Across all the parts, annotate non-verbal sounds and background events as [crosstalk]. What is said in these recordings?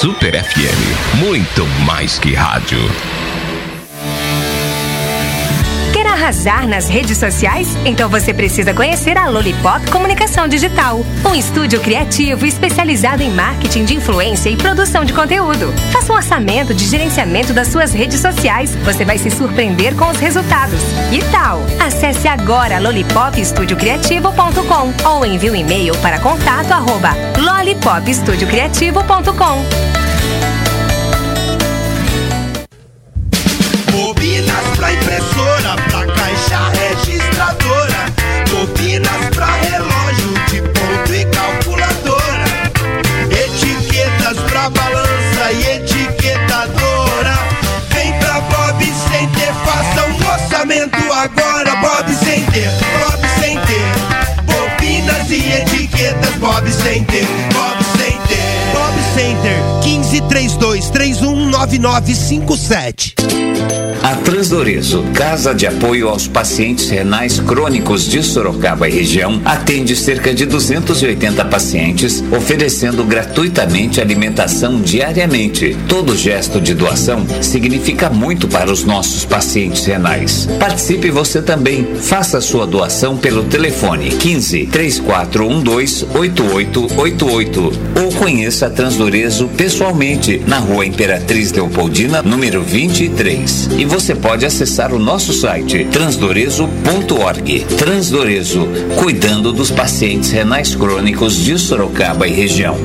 Super FM, muito mais que rádio. Arrasar nas redes sociais? Então você precisa conhecer a Lollipop Comunicação Digital, um estúdio criativo especializado em marketing de influência e produção de conteúdo. Faça um orçamento de gerenciamento das suas redes sociais. Você vai se surpreender com os resultados. E tal? Acesse agora lollipopestudiocriativo.com ou envie um e-mail para contato arroba. Pra relógio de ponto e calculadora. Etiquetas pra balança e etiquetadora. Vem pra Bob Center, faça um orçamento agora. Bob Center, Bob Center. Bobinas e etiquetas, Bob Center, Bob Center. Bob Center, 1532 319957. A Transdorezo, Casa de Apoio aos Pacientes Renais Crônicos de Sorocaba e região, atende cerca de 280 pacientes, oferecendo gratuitamente alimentação diariamente. Todo gesto de doação significa muito para os nossos pacientes renais. Participe você também. Faça sua doação pelo telefone 15 3412 8888 ou conheça a Transdorezo pessoalmente na Rua Imperatriz Leopoldina, número 23. E você pode acessar o nosso site transdorezo.org. Transdorezo, cuidando dos pacientes renais crônicos de Sorocaba e região.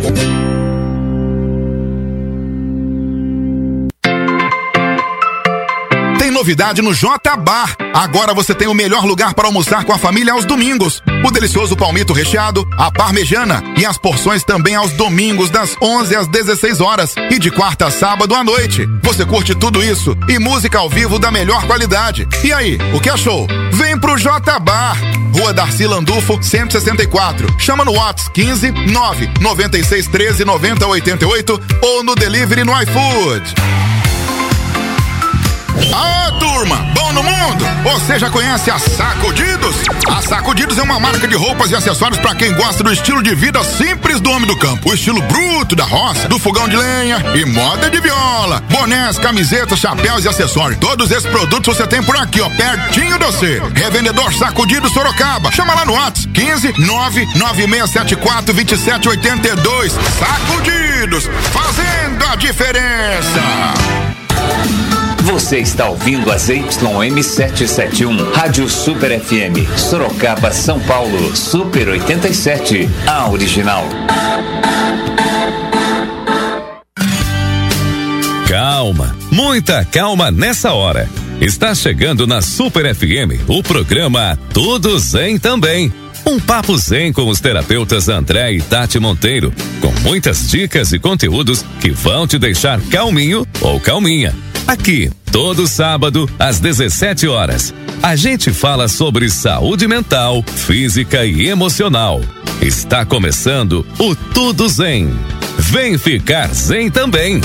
Novidade no J Bar. Agora você tem o melhor lugar para almoçar com a família aos domingos. O delicioso palmito recheado, a parmejana e as porções também aos domingos das 11 às 16 horas e de quarta a sábado à noite. Você curte tudo isso e música ao vivo da melhor qualidade. E aí, o que achou? Vem pro J Bar. Rua Darcy Landulfo, 164. Chama no Whats 15 9 96 13 90 88 ou no delivery no iFood. Ah, turma, bom no mundo? Você já conhece a Sacudidos? A Sacudidos é uma marca de roupas e acessórios para quem gosta do estilo de vida simples do homem do campo. O estilo bruto da roça, do fogão de lenha e moda de viola. Bonés, camisetas, chapéus e acessórios. Todos esses produtos você tem por aqui, ó, pertinho de você. Revendedor Sacudidos Sorocaba. Chama lá no WhatsApp 15 99674 2782. Sacudidos, fazendo a diferença. Você está ouvindo a ZYM771, Rádio Super FM, Sorocaba, São Paulo, Super 87, a original. Calma, muita calma nessa hora. Está chegando na Super FM o programa Tudo Zen também. Um papo zen com os terapeutas André e Tati Monteiro, com muitas dicas e conteúdos que vão te deixar calminho ou calminha. Aqui, todo sábado, às 17 horas, a gente fala sobre saúde mental, física e emocional. Está começando o Tudo Zen. Vem ficar zen também.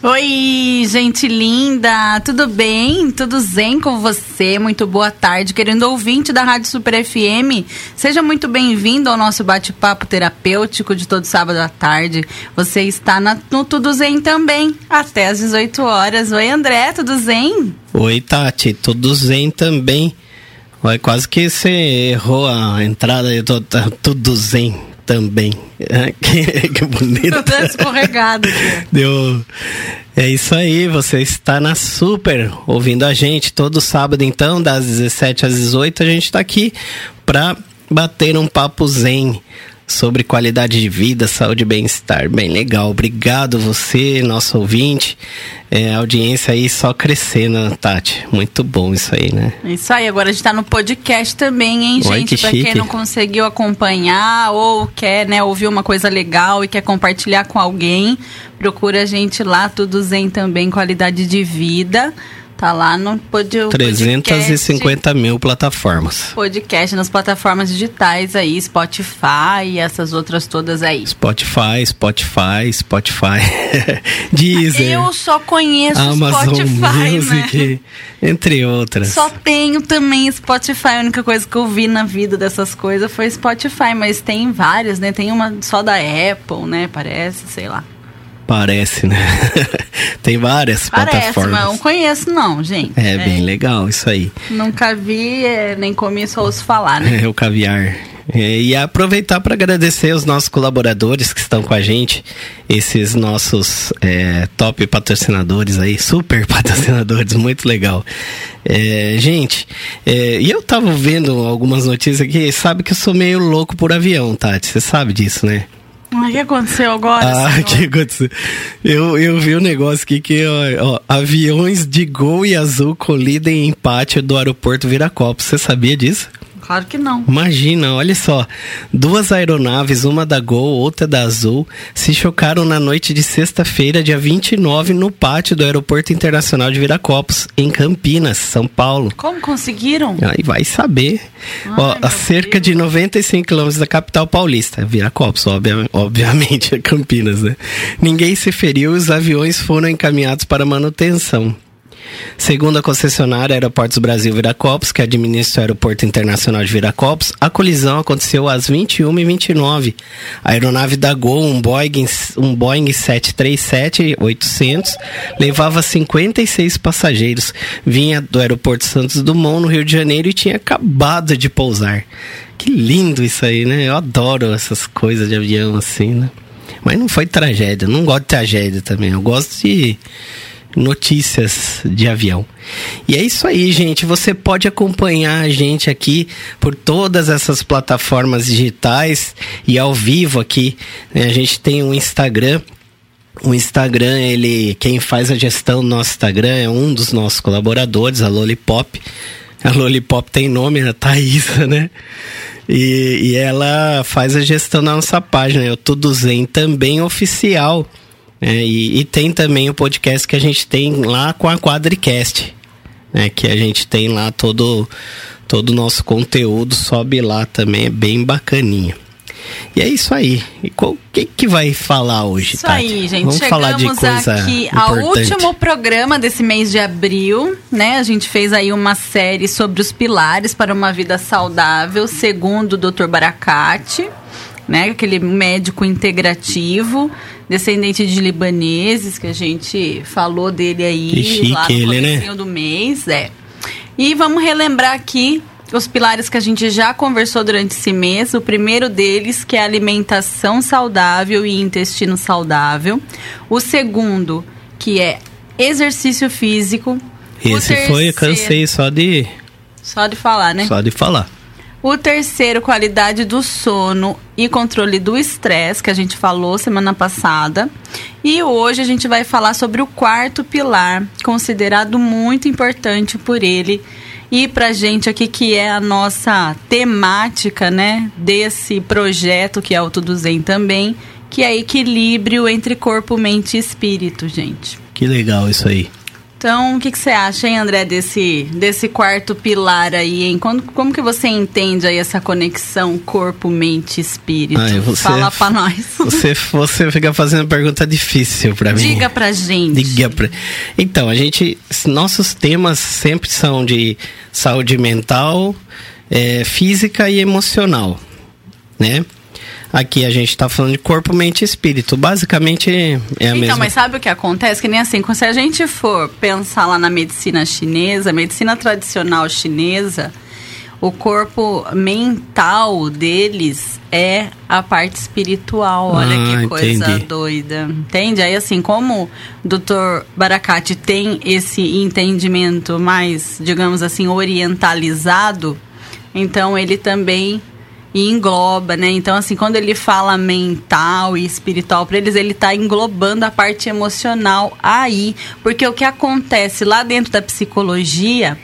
Oi, gente linda, tudo bem? Tudo zen com você? Muito boa tarde, querendo ouvinte da Rádio Super FM. Seja muito bem-vindo ao nosso bate-papo terapêutico de todo sábado à tarde. Você está na, no Tudo Zen também, até às 18 horas. Oi, André, tudo zen? Oi, Tati, tudo zen também. Oi, quase que você errou a entrada, eu tô tá tudo zen também. [laughs] que, bonito. Tô escorregado. Deu. É isso aí, você está na Super ouvindo a gente todo sábado, então, das 17 às 18, a gente está aqui para bater um papo zen sobre qualidade de vida, saúde e bem-estar. Bem legal, obrigado você, nosso ouvinte. É, a audiência aí só crescendo, Tati. Muito bom isso aí, né? Isso aí, agora a gente tá no podcast também, hein, Oi, gente? que Pra chique. quem não conseguiu acompanhar ou quer, né, ouvir uma coisa legal e quer compartilhar com alguém, procura a gente lá, tudo zen também, qualidade de vida. Tá lá no pod, 350 mil plataformas. Podcast nas plataformas digitais aí, Spotify e essas outras todas aí. Spotify, Spotify, Spotify, [laughs] Deezer. Eu só conheço Amazon Spotify, Music, né? entre outras. Só tenho também Spotify. A única coisa que eu vi na vida dessas coisas foi Spotify, mas tem várias, né? Tem uma só da Apple, né? Parece, sei lá. Parece, né? [laughs] Tem várias Parece, plataformas. mas não conheço não, gente. É, bem legal isso aí. Nunca vi, é, nem comi, só ouço falar, né? [laughs] É o caviar. É, e aproveitar para agradecer os nossos colaboradores que estão com a gente, esses nossos é, top patrocinadores aí, super [laughs] patrocinadores, muito legal. É, gente, é, e eu tava vendo algumas notícias aqui, sabe que eu sou meio louco por avião, Tati, você sabe disso, né? O que aconteceu agora? Ah, senhor? [laughs] o que aconteceu? Eu, eu vi um negócio aqui que, ó, ó, aviões de Gol e Azul colidem em pátio do aeroporto Viracopos. Você sabia disso? Claro que não. Imagina, olha só. Duas aeronaves, uma da Gol, outra da Azul, se chocaram na noite de sexta-feira, dia 29, no pátio do Aeroporto Internacional de Viracopos, em Campinas, São Paulo. Como conseguiram? Aí vai saber. Ó, Ai, a meu cerca de 95 quilômetros da capital paulista. Viracopos, obvia, obviamente, [laughs] é Campinas, né? Ninguém se feriu e os aviões foram encaminhados para manutenção. Segundo a concessionária Aeroportos Brasil Viracopos, que administra o Aeroporto Internacional de Viracopos, a colisão aconteceu às 21h29. A aeronave da Gol, um Boeing, um Boeing 737-800, levava 56 passageiros. Vinha do Aeroporto Santos Dumont, no Rio de Janeiro, e tinha acabado de pousar. Que lindo isso aí, né? Eu adoro essas coisas de avião assim, né? Mas não foi tragédia, não gosto de tragédia também. Eu gosto de notícias de avião. E é isso aí, gente. Você pode acompanhar a gente aqui por todas essas plataformas digitais e ao vivo aqui. né? A gente tem um Instagram. O Instagram, ele, quem faz a gestão do nosso Instagram é um dos nossos colaboradores, a Lollipop. A Lollipop tem nome, a Thaísa, né? E, e ela faz a gestão da nossa página, é o Tudo Zen também oficial. Né? e, e tem também o podcast que a gente tem lá com a Quadricast, né? Que a gente tem lá todo todo o nosso conteúdo, sobe lá também, é bem bacaninha. E é isso aí. E qual, quem que vai falar hoje, Isso Tati? aí, gente. Vamos Chegamos falar de coisa aqui ao importante. último programa desse mês de abril, né? A gente fez aí uma série sobre os pilares para uma vida saudável, segundo o Dr. Baracate, né? Aquele médico integrativo, descendente de libaneses, que a gente falou dele aí Que chique lá no ele, né? do mês, é. E vamos relembrar aqui os pilares que a gente já conversou durante esse mês. O primeiro deles, que é alimentação saudável e intestino saudável. O segundo, que é exercício físico. O Esse foi, eu terceiro- cansei só de, Só de falar, né? só de falar. O terceiro, qualidade do sono e controle do estresse, que a gente falou semana passada. E hoje a gente vai falar sobre o quarto pilar, considerado muito importante por ele. E pra gente aqui, que é a nossa temática, né, desse projeto, que é o Tudo Zen também, que é equilíbrio entre corpo, mente e espírito, gente. Que legal isso aí. Então, o que, que você acha, hein, André, desse, desse quarto pilar aí, hein? Como, como que você entende aí essa conexão corpo, mente espírito? Ai, você- Fala pra nós. [laughs] Você, você fica fazendo pergunta difícil pra mim. Diga pra gente. Diga pra... Então, a gente. Nossos temas sempre são de saúde mental, é, física e emocional. Né? Aqui a gente tá falando de corpo, mente e espírito. Basicamente é a Então, mesma. mas sabe o que acontece? Que nem assim, se a gente for pensar lá na medicina chinesa, medicina tradicional chinesa, o corpo mental deles é a parte espiritual. Olha Ah, que coisa entendi. doida. Entende? Aí, assim, como o Dr. Baracate tem esse entendimento mais, digamos assim, orientalizado, então ele também engloba, né? Então, assim, quando ele fala mental e espiritual para eles, ele tá englobando a parte emocional aí. Porque o que acontece lá dentro da psicologia,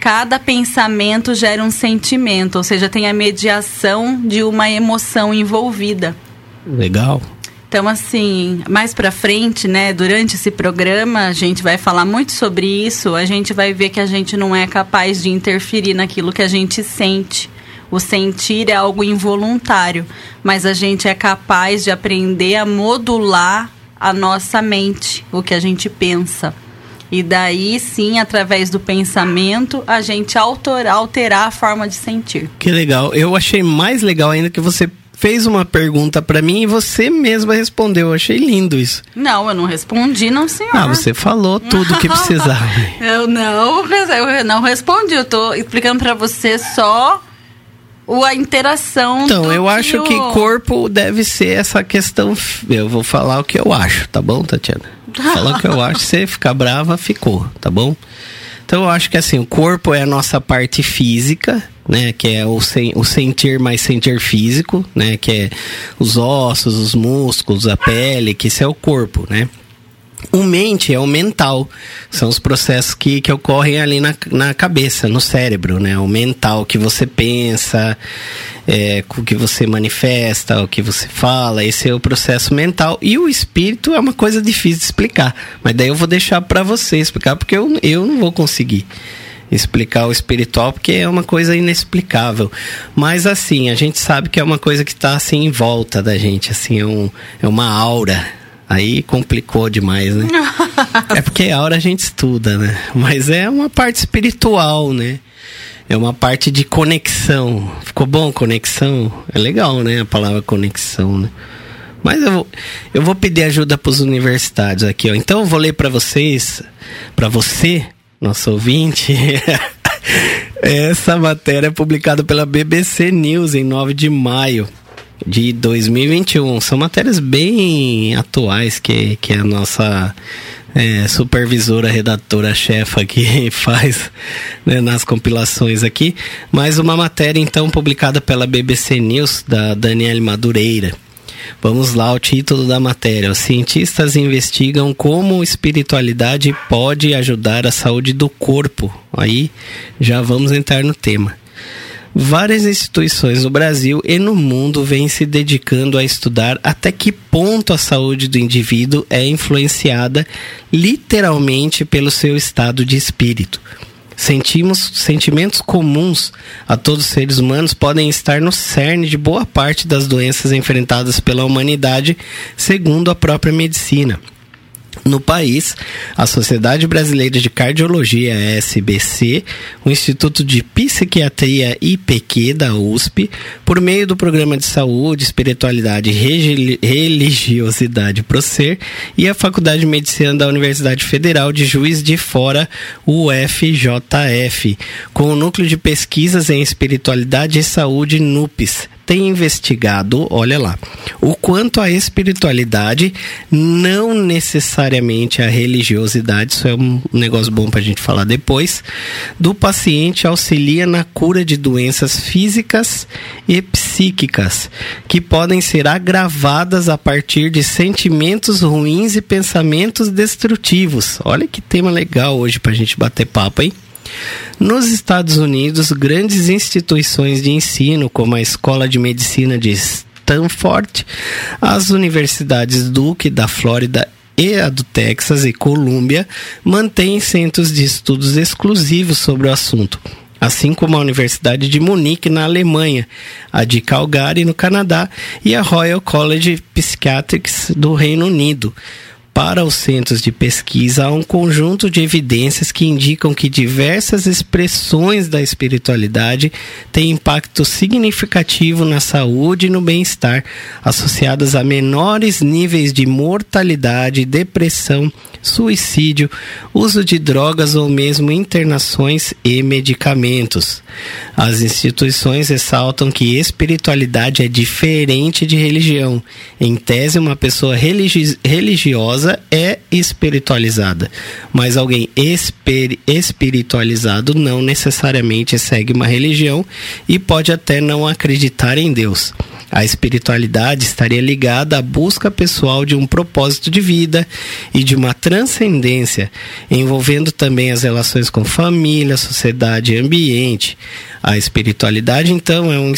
cada pensamento gera um sentimento, ou seja, tem a mediação de uma emoção envolvida. Legal. Então, assim, mais pra frente, né, durante esse programa, a gente vai falar muito sobre isso. A gente vai ver que a gente não é capaz de interferir naquilo que a gente sente. O sentir é algo involuntário, mas a gente é capaz de aprender a modular a nossa mente, o que a gente pensa. E daí sim, através do pensamento, a gente alterar, alterar a forma de sentir. Que legal. Eu achei mais legal ainda que você fez uma pergunta para mim e você mesma respondeu. Eu achei lindo isso. Não, eu não respondi, não, senhor. Ah, você falou tudo que [laughs] precisava. eu não, eu não respondi. Eu tô explicando para você só o, a interação. Então, eu que acho o... que corpo deve ser essa questão. Eu vou falar o que eu acho, tá bom, Tatiana? Falar o que eu acho, você ficar brava, ficou, tá bom? Então eu acho que assim, o corpo é a nossa parte física, né? Que é o, sen o sentir mais sentir físico, né? Que é os ossos, os músculos, a pele, que isso é o corpo, né? O mente é o mental, são os processos que, que ocorrem ali na, na cabeça, no cérebro, né? O mental que você pensa, é, o que você manifesta, o que você fala, esse é o processo mental. E o espírito é uma coisa difícil de explicar, mas daí eu vou deixar para você explicar, porque eu, eu não vou conseguir explicar o espiritual porque é uma coisa inexplicável. Mas assim, a gente sabe que é uma coisa que está assim em volta da gente, assim, é, um, é uma aura Aí complicou demais, né? [laughs] é porque a hora a gente estuda, né? Mas é uma parte espiritual, né? É uma parte de conexão. Ficou bom conexão? É legal, né? A palavra conexão, né? Mas eu vou, eu vou pedir ajuda para os universitários aqui, ó. Então eu vou ler para vocês, para você, nosso ouvinte. [laughs] Essa matéria é publicada pela BBC News em 9 de maio de 2021. São matérias bem atuais que, que a nossa é, supervisora, redatora, chefa aqui [laughs] faz né, nas compilações aqui. Mais uma matéria, então, publicada pela BBC News, da Daniele Madureira. Vamos lá, o título da matéria. Os cientistas investigam como espiritualidade pode ajudar a saúde do corpo. Aí já vamos entrar no tema. Várias instituições no Brasil e no mundo vêm se dedicando a estudar até que ponto a saúde do indivíduo é influenciada literalmente pelo seu estado de espírito. Sentimos sentimentos comuns a todos os seres humanos podem estar no cerne de boa parte das doenças enfrentadas pela humanidade, segundo a própria medicina. No país, a Sociedade Brasileira de Cardiologia, SBC, o Instituto de Psiquiatria IPQ da USP, por meio do Programa de Saúde, Espiritualidade e Religiosidade PROCER e a Faculdade de Medicina da Universidade Federal de Juiz de Fora, UFJF, com o Núcleo de Pesquisas em Espiritualidade e Saúde NUPES, tem investigado, olha lá, o quanto a espiritualidade, não necessariamente a religiosidade, isso é um negócio bom para a gente falar depois, do paciente auxilia na cura de doenças físicas e psíquicas, que podem ser agravadas a partir de sentimentos ruins e pensamentos destrutivos. Olha que tema legal hoje para a gente bater papo, hein? Nos Estados Unidos, grandes instituições de ensino, como a Escola de Medicina de Stanford, as universidades Duke da Flórida e a do Texas e Colômbia mantêm centros de estudos exclusivos sobre o assunto, assim como a Universidade de Munique na Alemanha, a de Calgary no Canadá e a Royal College Psychiatrics do Reino Unido para os centros de pesquisa, há um conjunto de evidências que indicam que diversas expressões da espiritualidade têm impacto significativo na saúde e no bem-estar, associadas a menores níveis de mortalidade, depressão, suicídio, uso de drogas ou mesmo internações e medicamentos. As instituições ressaltam que espiritualidade é diferente de religião. Em tese, uma pessoa religi é espiritualizada, mas alguém espiritualizado não necessariamente segue uma religião e pode até não acreditar em Deus. A espiritualidade estaria ligada à busca pessoal de um propósito de vida e de uma transcendência, envolvendo também as relações com família, sociedade e ambiente. A espiritualidade, então, é um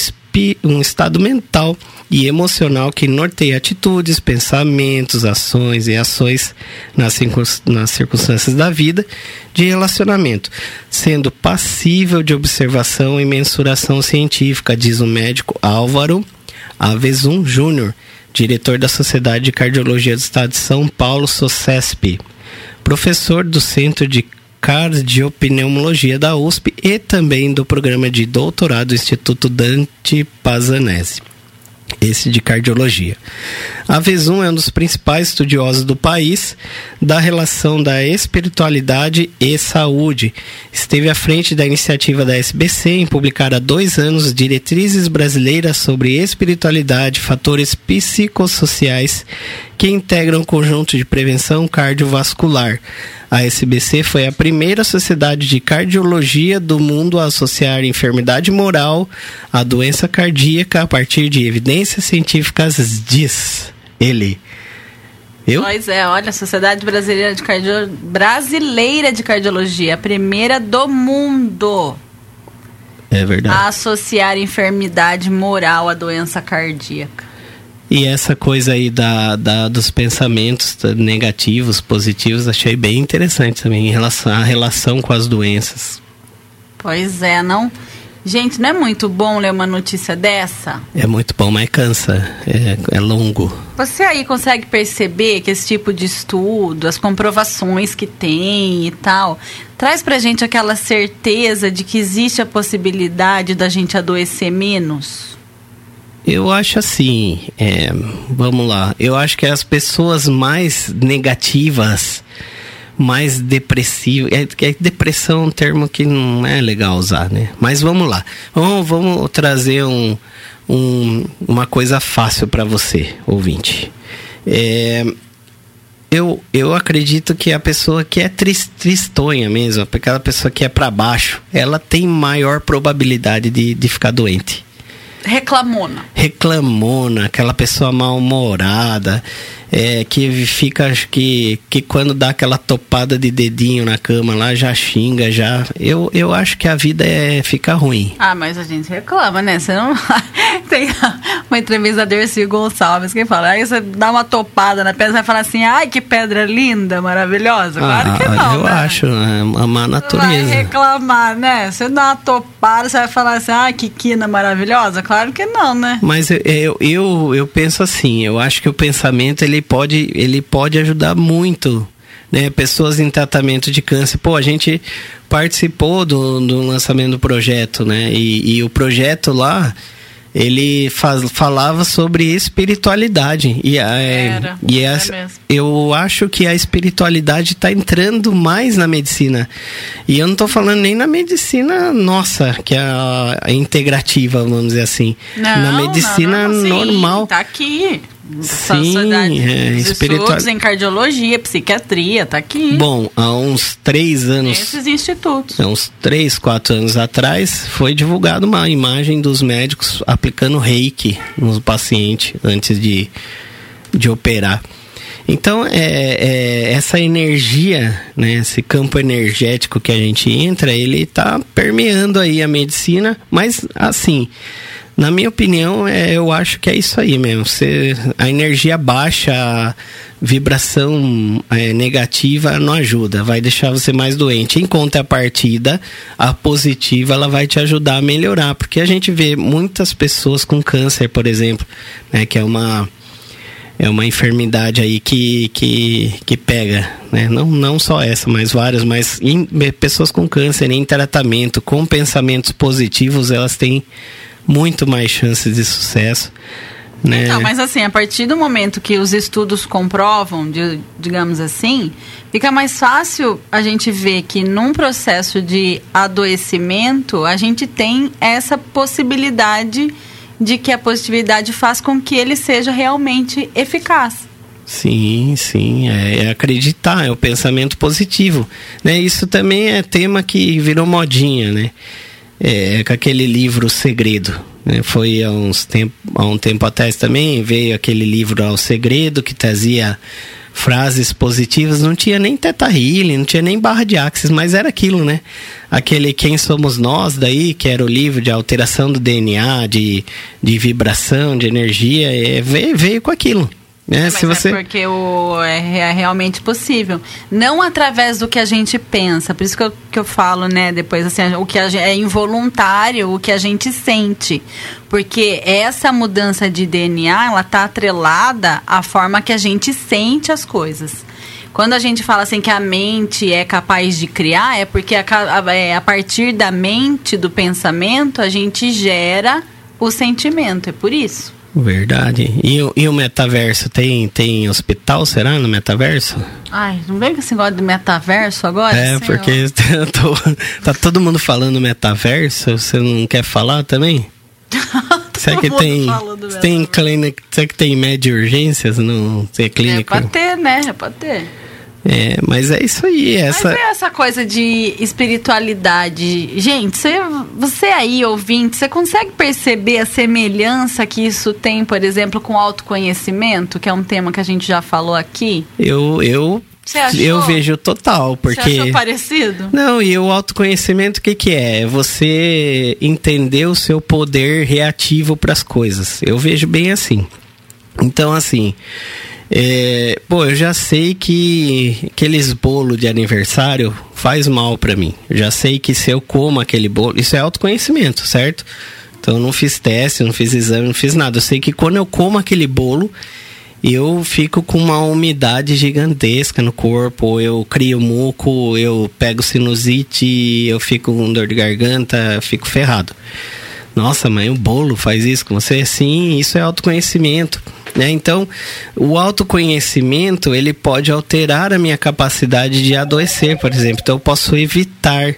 um estado mental e emocional que norteia atitudes, pensamentos, ações e ações nas, nas circunstâncias da vida de relacionamento, sendo passível de observação e mensuração científica, diz o médico Álvaro Avezum Júnior, diretor da Sociedade de Cardiologia do Estado de São Paulo, SOCESP, professor do Centro de Cardiopneumologia da USP e também do programa de doutorado do Instituto Dante Pazanese esse de cardiologia. A Vesum é um dos principais estudiosos do país da relação da espiritualidade e saúde. Esteve à frente da iniciativa da SBC em publicar há dois anos diretrizes brasileiras sobre espiritualidade, fatores psicossociais que integram o conjunto de prevenção cardiovascular. A SBC foi a primeira sociedade de cardiologia do mundo a associar enfermidade moral à doença cardíaca a partir de evidências científicas, diz ele. Eu? Pois é, olha, a Sociedade Brasileira de, Cardio... Brasileira de Cardiologia, a primeira do mundo. É verdade. A associar enfermidade moral à doença cardíaca. E essa coisa aí da, da, dos pensamentos negativos, positivos, achei bem interessante também em relação à relação com as doenças. Pois é, não. Gente, não é muito bom ler uma notícia dessa? É muito bom, mas cansa. É, é longo. Você aí consegue perceber que esse tipo de estudo, as comprovações que tem e tal, traz pra gente aquela certeza de que existe a possibilidade da gente adoecer menos? Eu acho assim, é, vamos lá. Eu acho que as pessoas mais negativas, mais depressivas. É, é, depressão é um termo que não é legal usar, né? Mas vamos lá. Vamos, vamos trazer um, um, uma coisa fácil para você, ouvinte. É, eu, eu acredito que a pessoa que é tristonha mesmo, aquela pessoa que é para baixo, ela tem maior probabilidade de, de ficar doente. Reclamona. Reclamona, aquela pessoa mal-humorada, é, que fica, que, que quando dá aquela topada de dedinho na cama lá, já xinga, já. Eu, eu acho que a vida é ficar ruim. Ah, mas a gente reclama, né? Você não. [laughs] Tem uma entrevista da Dercy Gonçalves que fala, aí você dá uma topada na pedra e vai falar assim, ai, que pedra linda, maravilhosa. Claro ah, que não. Eu né? acho, é uma natureza. Vai reclamar, né? Você dá uma topada, você vai falar assim, ai, que quina maravilhosa. Claro que não, né? Mas eu, eu, eu, eu penso assim, eu acho que o pensamento ele ele pode, ele pode ajudar muito. Né, pessoas em tratamento de câncer. Pô, a gente participou do, do lançamento do projeto, né? E, e o projeto lá, ele faz, falava sobre espiritualidade. E, é, era, e é, eu acho que a espiritualidade está entrando mais na medicina. E eu não estou falando nem na medicina nossa, que é a, a integrativa, vamos dizer assim. Não, na medicina não, não, normal. Sim, tá aqui. Sim, é, espiritual... em cardiologia, psiquiatria, tá aqui. Bom, há uns três anos. Esses institutos. Há uns três, quatro anos atrás, foi divulgada uma imagem dos médicos aplicando reiki no paciente antes de, de operar. Então, é, é, essa energia, né, esse campo energético que a gente entra, ele está permeando aí a medicina, mas assim na minha opinião, é, eu acho que é isso aí mesmo. Você, a energia baixa, a vibração é, negativa não ajuda, vai deixar você mais doente. Em contrapartida, a positiva ela vai te ajudar a melhorar, porque a gente vê muitas pessoas com câncer, por exemplo, né, que é uma é uma enfermidade aí que, que, que pega, né? Não, não só essa, mas várias, mas em, pessoas com câncer em tratamento, com pensamentos positivos, elas têm muito mais chances de sucesso. Né? Não, mas assim, a partir do momento que os estudos comprovam, de, digamos assim, fica mais fácil a gente ver que num processo de adoecimento a gente tem essa possibilidade de que a positividade faz com que ele seja realmente eficaz. Sim, sim, é, é, acreditar, é o pensamento positivo. Né? Isso também é tema que virou modinha, né? é, com aquele livro Segredo. Né? Foi há, uns tempo, há um tempo atrás também, veio aquele livro Ao Segredo, que trazia frases positivas, não tinha nem teta healing, não tinha nem barra de axis, mas era aquilo, né? Aquele Quem Somos Nós daí, que era o livro de alteração do DNA, de, de vibração, de energia, é, veio, veio com aquilo. Né? Mas Se você... é porque o, é, é realmente possível. Não através do que a gente pensa. Por isso que eu, que eu falo, né, depois, assim, o que a, é involuntário, o que a gente sente. Porque essa mudança de DNA, ela tá atrelada à forma que a gente sente as coisas. Quando a gente fala assim que a mente é capaz de criar, é porque a, a- é, a partir da mente, do pensamento, a gente gera o sentimento. É por isso. Verdade. E, o- e o metaverso? Tem, tem hospital, será, no metaverso? Ai, não vem com esse negócio de metaverso agora? É, senhor? porque [laughs] tô- tá todo mundo falando metaverso, você não quer falar também? [laughs] Será que tem, tem clínica, será que tem média urgências no tem É clínica? pra ter, né? É pra ter. É, mas é isso aí, essa Mas é essa coisa de espiritualidade. Gente, você, você aí, ouvinte, você consegue perceber a semelhança que isso tem, por exemplo, com autoconhecimento, que é um tema que a gente já falou aqui? eu eu eu vejo total, porque Você achou parecido? Não, e o autoconhecimento o que que é? É Você entender o seu poder reativo para as coisas. Eu vejo bem assim. Então, assim, é, pô, eu já sei que aqueles bolo de aniversário faz mal para mim. Já sei que se eu como aquele bolo, isso é autoconhecimento, certo? Então, eu não fiz teste, não fiz exame, não fiz nada. Eu sei que quando eu como aquele bolo, eu fico com uma umidade gigantesca no corpo, eu crio muco, eu pego sinusite, eu fico com dor de garganta, fico ferrado. Nossa, mãe, o bolo faz isso com você? Sim, isso é autoconhecimento. Né? Então, o autoconhecimento ele pode alterar a minha capacidade de adoecer, por exemplo. Então, eu posso evitar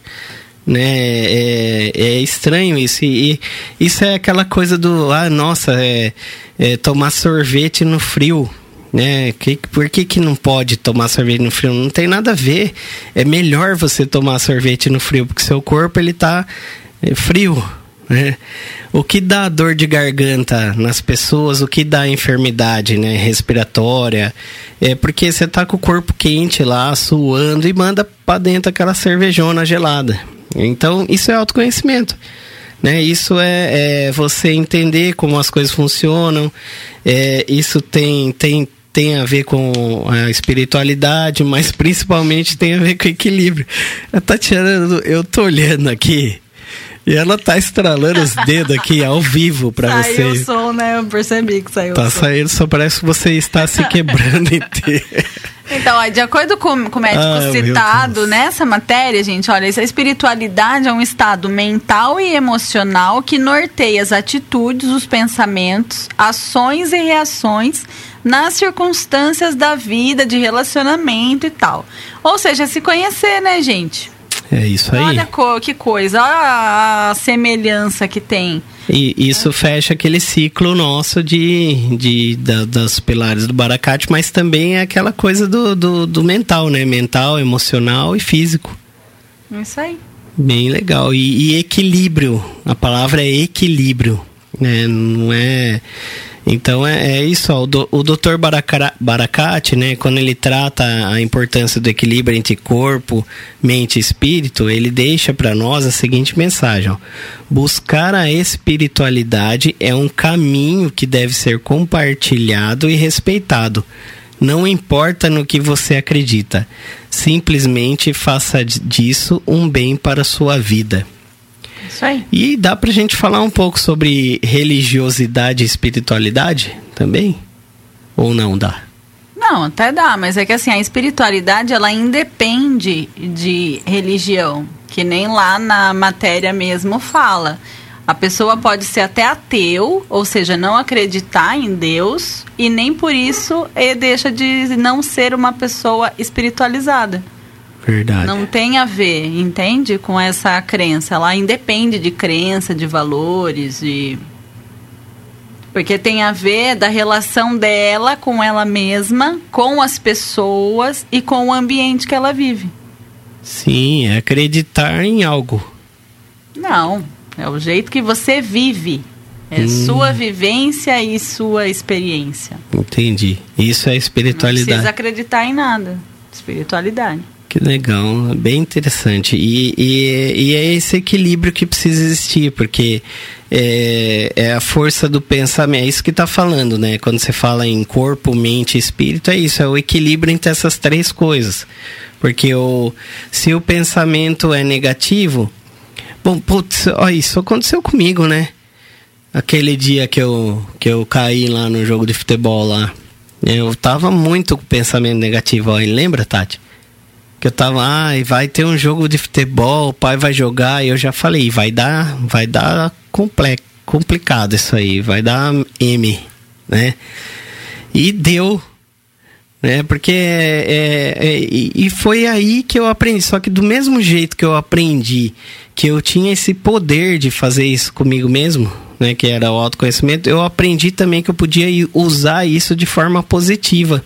né? É, é estranho isso. E, e isso é aquela coisa do, ah, nossa, é, é tomar sorvete no frio. Né? Que, por que, que não pode tomar sorvete no frio? Não tem nada a ver. É melhor você tomar sorvete no frio, porque seu corpo ele tá é, frio. Né? O que dá dor de garganta nas pessoas, o que dá enfermidade né, respiratória, é porque você tá com o corpo quente lá, suando e manda para dentro aquela cervejona gelada. Então, isso é autoconhecimento. Né? Isso é, é você entender como as coisas funcionam. É, isso tem, tem, tem a ver com a espiritualidade, mas principalmente tem a ver com equilíbrio. A Tatiana, eu tô olhando aqui e ela tá estralando os dedos aqui ao vivo para você. Saiu o som, né? Eu percebi que saiu Tá o som. saindo, só parece que você está se quebrando [laughs] inteiro. Então, de acordo com, com o médico Ah, citado nessa matéria, gente, olha, essa espiritualidade é um estado mental e emocional que norteia as atitudes, os pensamentos, ações e reações nas circunstâncias da vida, de relacionamento e tal. Ou seja, se conhecer, né, gente? É isso aí. Olha co- que coisa, olha a, semelhança que tem. E isso fecha aquele ciclo nosso de, de da- das pilares do Baracate, mas também é aquela coisa do, do, do mental, né? Mental, emocional e físico. É Isso aí. Bem legal. E, e equilíbrio. A palavra é equilíbrio. Né? Não é. Então é, é isso, ó, o, do, o Dr. Baracate, né, quando ele trata a importância do equilíbrio entre corpo, mente e espírito, ele deixa para nós a seguinte mensagem: ó, buscar a espiritualidade é um caminho que deve ser compartilhado e respeitado. Não importa no que você acredita, simplesmente faça disso um bem para a sua vida. Isso aí. E dá pra gente falar um pouco sobre religiosidade e espiritualidade também? Ou não dá? Não, até dá, mas é que assim, a espiritualidade ela independe de religião, que nem lá na matéria mesmo fala. A pessoa pode ser até ateu, ou seja, não acreditar em Deus, e nem por isso deixa de não ser uma pessoa espiritualizada. Verdade. Não tem a ver, entende? Com essa crença. Ela independe de crença, de valores, de. Porque tem a ver da relação dela com ela mesma, com as pessoas e com o ambiente que ela vive. Sim, é acreditar em algo. Não, é o jeito que você vive. É sua vivência e sua experiência. Entendi. Isso é Não espiritualidade. precisa acreditar em nada. Espiritualidade. Que legal, bem interessante. E, e, e é esse equilíbrio que precisa existir, porque é, é a força do pensamento, é isso que está falando, né? Quando você fala em corpo, mente e espírito, é isso, é o equilíbrio entre essas três coisas. Porque o, se o pensamento é negativo, bom, putz, ó, isso aconteceu comigo, né? Aquele dia que eu, que eu caí lá no jogo de futebol lá. Eu tava muito com pensamento negativo, ó, lembra, Tati? Que eu tava, ai, vai ter um jogo de futebol, o pai vai jogar, e eu já falei, vai dar, vai dar comple complicado isso aí, vai dar M, né? E deu, né? Porque é, é, é, e e foi aí que eu aprendi, só que do mesmo jeito que eu aprendi que eu tinha esse poder de fazer isso comigo mesmo, né, que era o autoconhecimento, eu aprendi também que eu podia usar isso de forma positiva.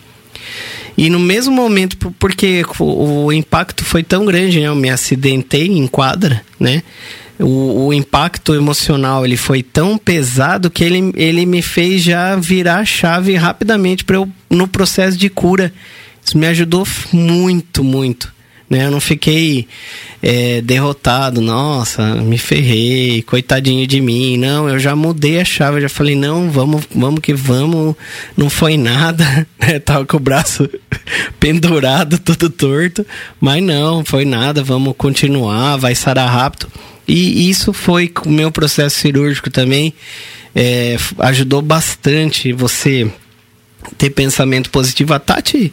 E no mesmo momento, por- porque o, impacto foi tão grande, né? Eu me acidentei em quadra, né? O, o impacto emocional ele foi tão pesado que ele, ele me fez já virar a chave rapidamente para eu no processo de cura. Isso me ajudou muito, muito. Né? Eu não fiquei é, derrotado, nossa, me ferrei, coitadinho de mim. Não, eu já mudei a chave, já falei, não, vamos, vamos que vamos, não foi nada. [laughs] né? Tava com o braço [laughs] pendurado, tudo torto, mas não, foi nada, vamos continuar, vai sarar rápido. E isso foi o meu processo cirúrgico também, é, ajudou bastante você ter pensamento positivo. A Tati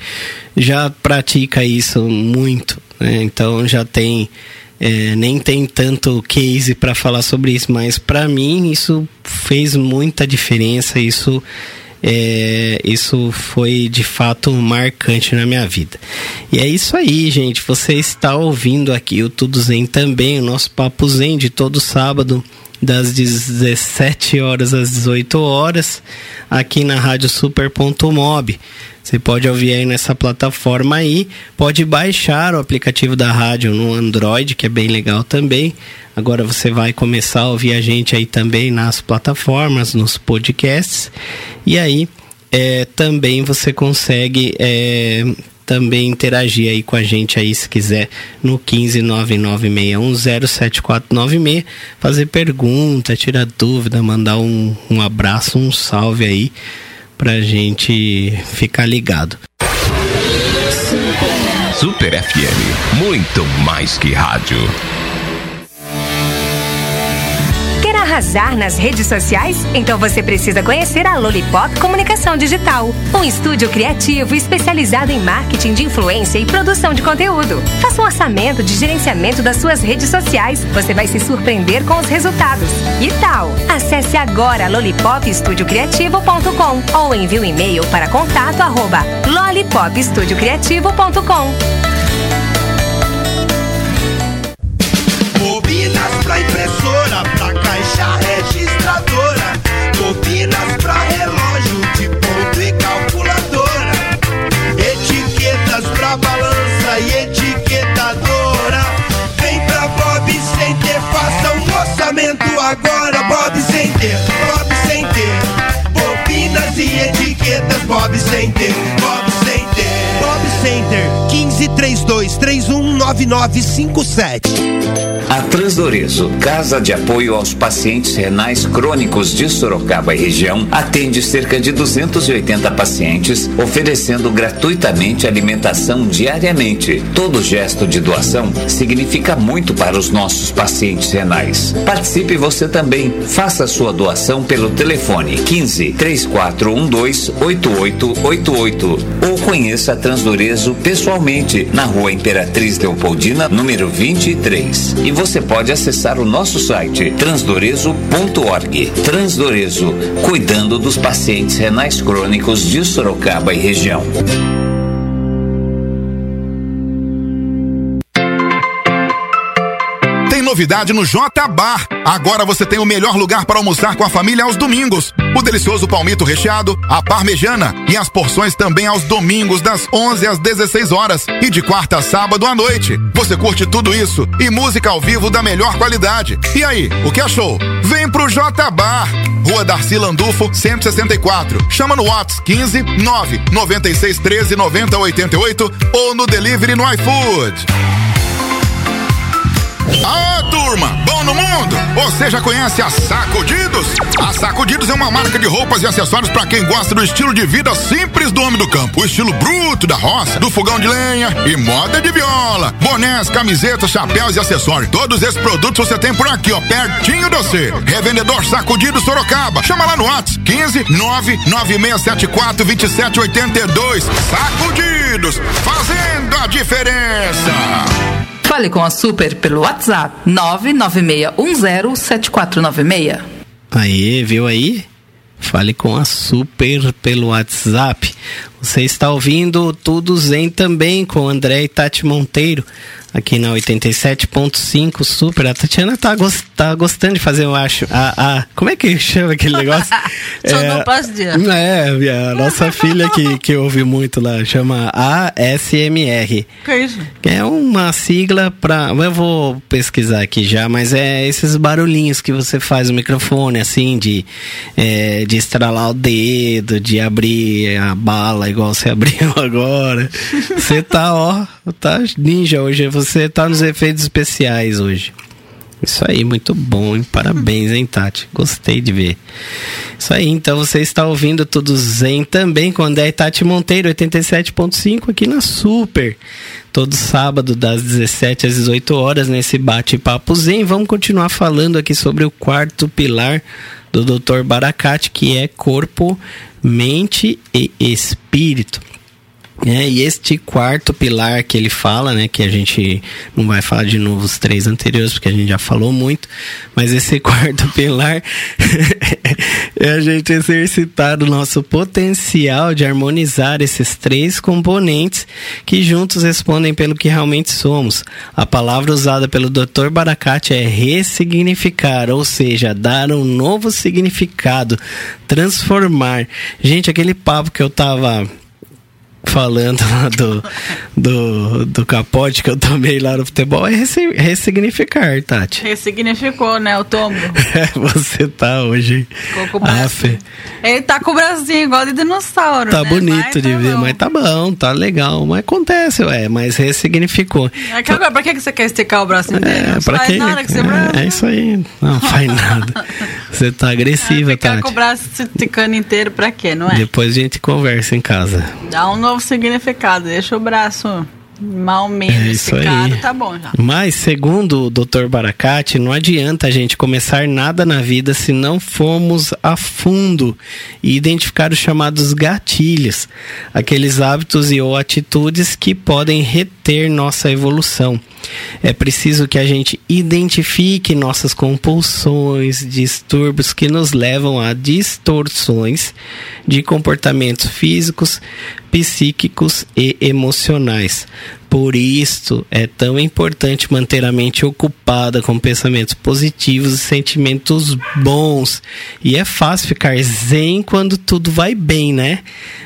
já pratica isso muito, né? então já tem é, nem tem tanto case para falar sobre isso, mas para mim isso fez muita diferença. Isso é, isso foi de fato marcante na minha vida. E é isso aí, gente. Você está ouvindo aqui o Tudo Zen também, o nosso Papo Zen de todo sábado das 17 horas às 18 horas, aqui na Rádio Super.mob. Você pode ouvir aí nessa plataforma aí, pode baixar o aplicativo da rádio no Android, que é bem legal também. Agora você vai começar a ouvir a gente aí também nas plataformas, nos podcasts. E aí é, também você consegue é, também interagir aí com a gente aí se quiser no 15996107496 fazer pergunta, tirar dúvida, mandar um, um abraço, um salve aí pra gente ficar ligado. Super FM, muito mais que rádio. Arrasar nas redes sociais? Então você precisa conhecer a Lollipop Comunicação Digital, um estúdio criativo especializado em marketing de influência e produção de conteúdo. Faça um orçamento de gerenciamento das suas redes sociais. Você vai se surpreender com os resultados. E tal? Acesse agora lollipopestudiocriativo.com ou envie um e-mail para contato arroba lollipopestudiocriativo.com. Bobinas pra impressora, pra registradora. Bobinas pra relógio de ponto e calculadora. Etiquetas pra balança e etiquetadora. Vem pra Bob Center, faça um orçamento agora. Bob Center, Bob Center. Bobinas e etiquetas, Bob Center, Bob Center. Bob Center, 1532 319957. A Transdorezo, Casa de Apoio aos Pacientes Renais Crônicos de Sorocaba e região, atende cerca de 280 pacientes, oferecendo gratuitamente alimentação diariamente. Todo gesto de doação significa muito para os nossos pacientes renais. Participe você também. Faça sua doação pelo telefone 15 3412 8888 ou conheça a Transdorezo pessoalmente na Rua Imperatriz Leopoldina, número 23. E você pode acessar o nosso site transdorezo.org. Transdorezo, cuidando dos pacientes renais crônicos de Sorocaba e região. Novidade no J Bar. Agora você tem o melhor lugar para almoçar com a família aos domingos. O delicioso palmito recheado, a parmejana e as porções também aos domingos das 11 às 16 horas e de quarta a sábado à noite. Você curte tudo isso e música ao vivo da melhor qualidade. E aí, o que achou? Vem pro J Bar. Rua Darcy Landulfo, 164. Chama no Whats 15 9 96 13 90 88 ou no delivery no iFood. Ah, turma, bom no mundo? Você já conhece a Sacudidos? A Sacudidos é uma marca de roupas e acessórios para quem gosta do estilo de vida simples do homem do campo. O estilo bruto da roça, do fogão de lenha e moda de viola. Bonés, camisetas, chapéus e acessórios. Todos esses produtos você tem por aqui, ó, pertinho de você. Revendedor Sacudidos Sorocaba. Chama lá no WhatsApp 15 99674 2782. Sacudidos, fazendo a diferença. Fale com a Super pelo WhatsApp 996107496. Aí, viu aí? Fale com a Super pelo WhatsApp. Você está ouvindo Tudo Zen também com André e Tati Monteiro aqui na 87.5 Super. A Tatiana tá, gost, tá gostando de fazer, eu acho. A, a, como é que chama aquele negócio? [laughs] Só é. [laughs] É, a nossa filha que, que ouve muito lá, chama ASMR. Que isso? É uma sigla para. Eu vou pesquisar aqui já, mas é esses barulhinhos que você faz no microfone, assim, de, é, de estralar o dedo, de abrir a bala igual você [laughs] abriu agora. Você tá, ó, tá ninja hoje. Você tá nos efeitos especiais hoje. Isso aí, muito bom, hein? Parabéns, hein, Tati? Gostei de ver. Isso aí, então você está ouvindo tudo Zen também com André e Tati Monteiro, 87.5 aqui na Super. Todo sábado, das 17 às 18 horas, nesse bate-papo Zen. Vamos continuar falando aqui sobre o quarto pilar do Dr. Baracate, que é corpo, mente e espírito. É, e este quarto pilar que ele fala, né, que a gente não vai falar de novo os três anteriores, porque a gente já falou muito, mas esse [laughs] quarto pilar [laughs] é a gente exercitar o nosso potencial de harmonizar esses três componentes que juntos respondem pelo que realmente somos. A palavra usada pelo Dr. Baracate é ressignificar, ou seja, dar um novo significado, transformar. Gente, aquele papo que eu tava falando lá do, do, do capote que eu tomei lá no futebol é ressignificar, Tati. Ressignificou, né, o tombo. [laughs] É, você tá hoje. Ficou com. Ele tá com o bracinho igual de dinossauro, Tá né? bonito Mas de tá ver, bom. mas tá bom, tá legal. Mas acontece, ué, mas ressignificou. É que agora, pra que que você quer esticar o bracinho dele? É, Não pra faz quê? nada que você É, é isso aí. Não faz nada. Você tá agressiva, Ficar Tati. com o braço se esticando inteiro pra quê, não é? Depois a gente conversa em casa. Dá um novo significado, deixa o braço mal menos É esticado, aí. tá bom já. Mas, segundo o Dr. Baracate, não adianta a gente começar nada na vida se não formos a fundo e identificar os chamados gatilhos, aqueles hábitos e ou atitudes que podem reter nossa evolução. É preciso que a gente identifique nossas compulsões, distúrbios que nos levam a distorções de comportamentos físicos, psíquicos e emocionais. Por isso é tão importante manter a mente ocupada com pensamentos positivos e sentimentos bons. E é fácil ficar zen quando tudo vai bem, né?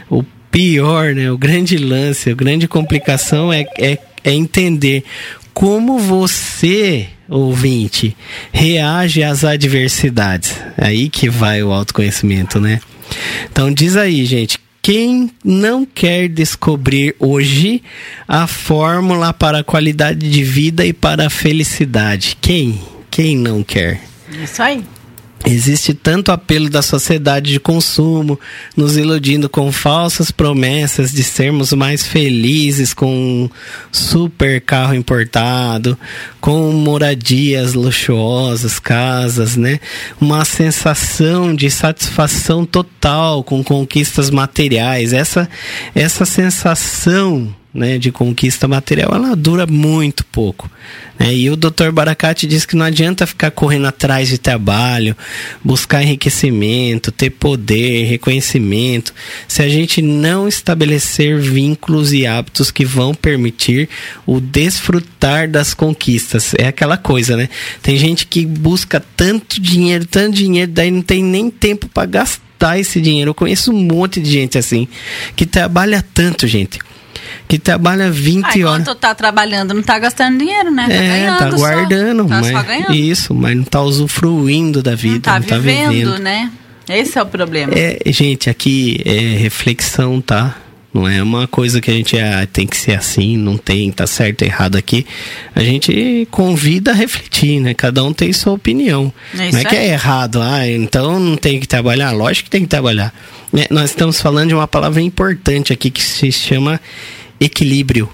O pior, né? O grande lance, a grande complicação é, é, é entender como você, ouvinte, reage às adversidades. Aí que vai o autoconhecimento, né? Então diz aí, gente, quem não quer descobrir hoje a fórmula para a qualidade de vida e para a felicidade? Quem? Quem não quer? Isso aí. Existe tanto apelo da sociedade de consumo, nos iludindo com falsas promessas de sermos mais felizes com um super carro importado, com moradias luxuosas, casas, né? Uma sensação de satisfação total com conquistas materiais. Essa essa sensação né, de conquista material, ela dura muito pouco. Né? E o Dr. Baracate diz que não adianta ficar correndo atrás de trabalho, buscar enriquecimento, ter poder, reconhecimento, se a gente não estabelecer vínculos e hábitos que vão permitir o desfrutar das conquistas. É aquela coisa, né? Tem gente que busca tanto dinheiro, tanto dinheiro, daí não tem nem tempo para gastar esse dinheiro. Eu conheço um monte de gente assim, que trabalha tanto, gente que trabalha 20 ah, horas. Enquanto tá trabalhando, não tá gastando dinheiro, né? Tá é, ganhando tá guardando, só. Tá mas ganhando. isso, mas não tá usufruindo da vida, não tá, não tá vivendo, vivendo. né? Esse é o problema. É, gente, aqui é reflexão, tá? Não é uma coisa que a gente ah, tem que ser assim, não tem, tá certo, errado aqui. A gente convida a refletir, né? Cada um tem sua opinião. É não é que aí. é errado, ah, então não tem que trabalhar. Lógico que tem que trabalhar. Né? Nós estamos falando de uma palavra importante aqui que se chama equilíbrio.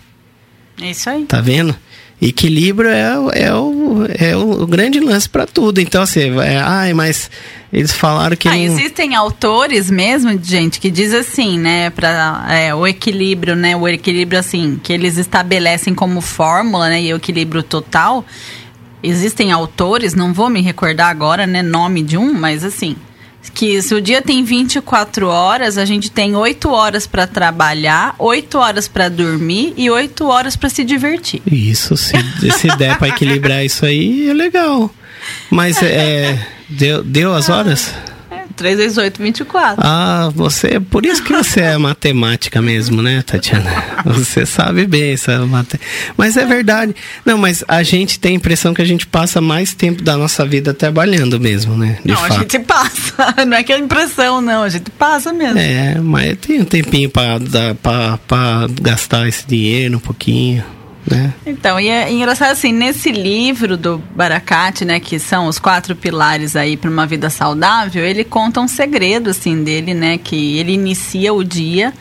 É isso aí. Tá vendo? Equilíbrio é, o- é, o, é o grande lance para tudo. Então, assim, é, ai, mas eles falaram que. Ah, não- existem autores mesmo, gente, que diz assim, né, para o equilíbrio, né, o equilíbrio assim que eles estabelecem como fórmula, né, e o equilíbrio total. Existem autores, não vou me recordar agora, né, nome de um, mas assim, que se o dia tem 24 horas, a gente tem 8 horas para trabalhar, 8 horas para dormir e 8 horas para se divertir. Isso, se, se der para equilibrar isso aí, é legal. Mas é. Deu, deu as horas? É, 3 vezes 8, 24. Ah, você. Por isso que você é matemática mesmo, né, Tatiana? Você sabe bem essa mate... Mas é verdade. Não, mas a gente tem a impressão que a gente passa mais tempo da nossa vida trabalhando mesmo, né? De não, fato. a gente passa. [laughs] Não é que é impressão, não. A gente passa mesmo. É, mas tem um tempinho pra gastar esse dinheiro um pouquinho, né? Então, e é engraçado assim, nesse livro do Baracate, né, que são os quatro pilares aí para uma vida saudável, ele conta um segredo assim dele, né, que ele inicia o dia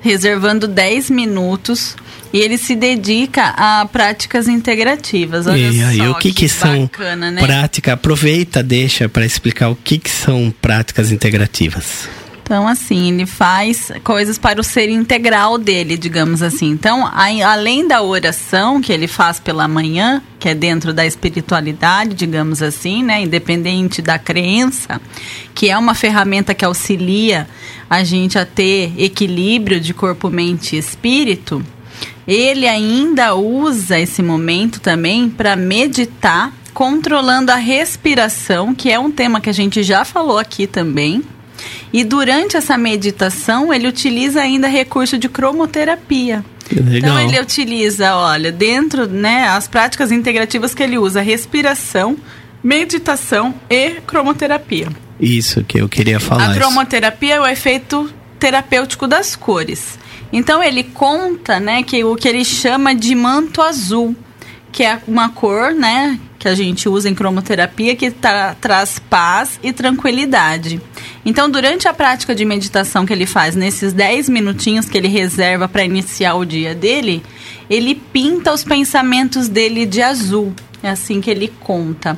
reservando 10 minutos e ele se dedica a práticas integrativas. Olha e aí, só o que que, são bacana, né? prática? Aproveita, deixa para explicar o que que são práticas integrativas. Então, assim, ele faz coisas para o ser integral dele, digamos assim. Então, aí, além da oração que ele faz pela manhã, que é dentro da espiritualidade, digamos assim, né, independente da crença, que é uma ferramenta que auxilia a gente a ter equilíbrio de corpo, mente e espírito, ele ainda usa esse momento também para meditar, controlando a respiração, que é um tema que a gente já falou aqui também. E durante essa meditação, ele utiliza ainda recurso de cromoterapia. Legal. Então ele utiliza, olha, dentro, né, as práticas integrativas que ele usa, respiração, meditação e cromoterapia. Isso que eu queria falar. A cromoterapia é o efeito terapêutico das cores. Então ele conta, né, que o que ele chama de manto azul, que é uma cor, né, que a gente usa em cromoterapia que tra- traz paz e tranquilidade. Então, durante a prática de meditação que ele faz, nesses 10 minutinhos que ele reserva para iniciar o dia dele, ele pinta os pensamentos dele de azul. É assim que ele conta.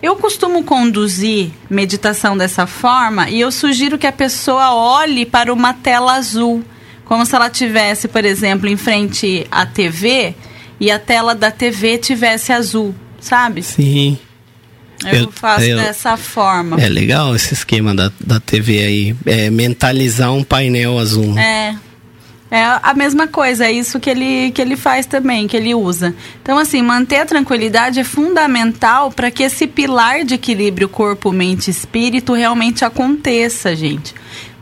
Eu costumo conduzir meditação dessa forma e eu sugiro que a pessoa olhe para uma tela azul, como se ela tivesse, por exemplo, em frente à TV e a tela da TV tivesse azul, sabe? Sim. Eu, Eu- faço eu- dessa forma. É legal esse esquema da, da TV aí. É mentalizar um painel azul. É. É a mesma coisa, é isso que ele, que ele faz também, que ele usa. Então, assim, manter a tranquilidade é fundamental para que esse pilar de equilíbrio corpo, mente e espírito realmente aconteça, gente.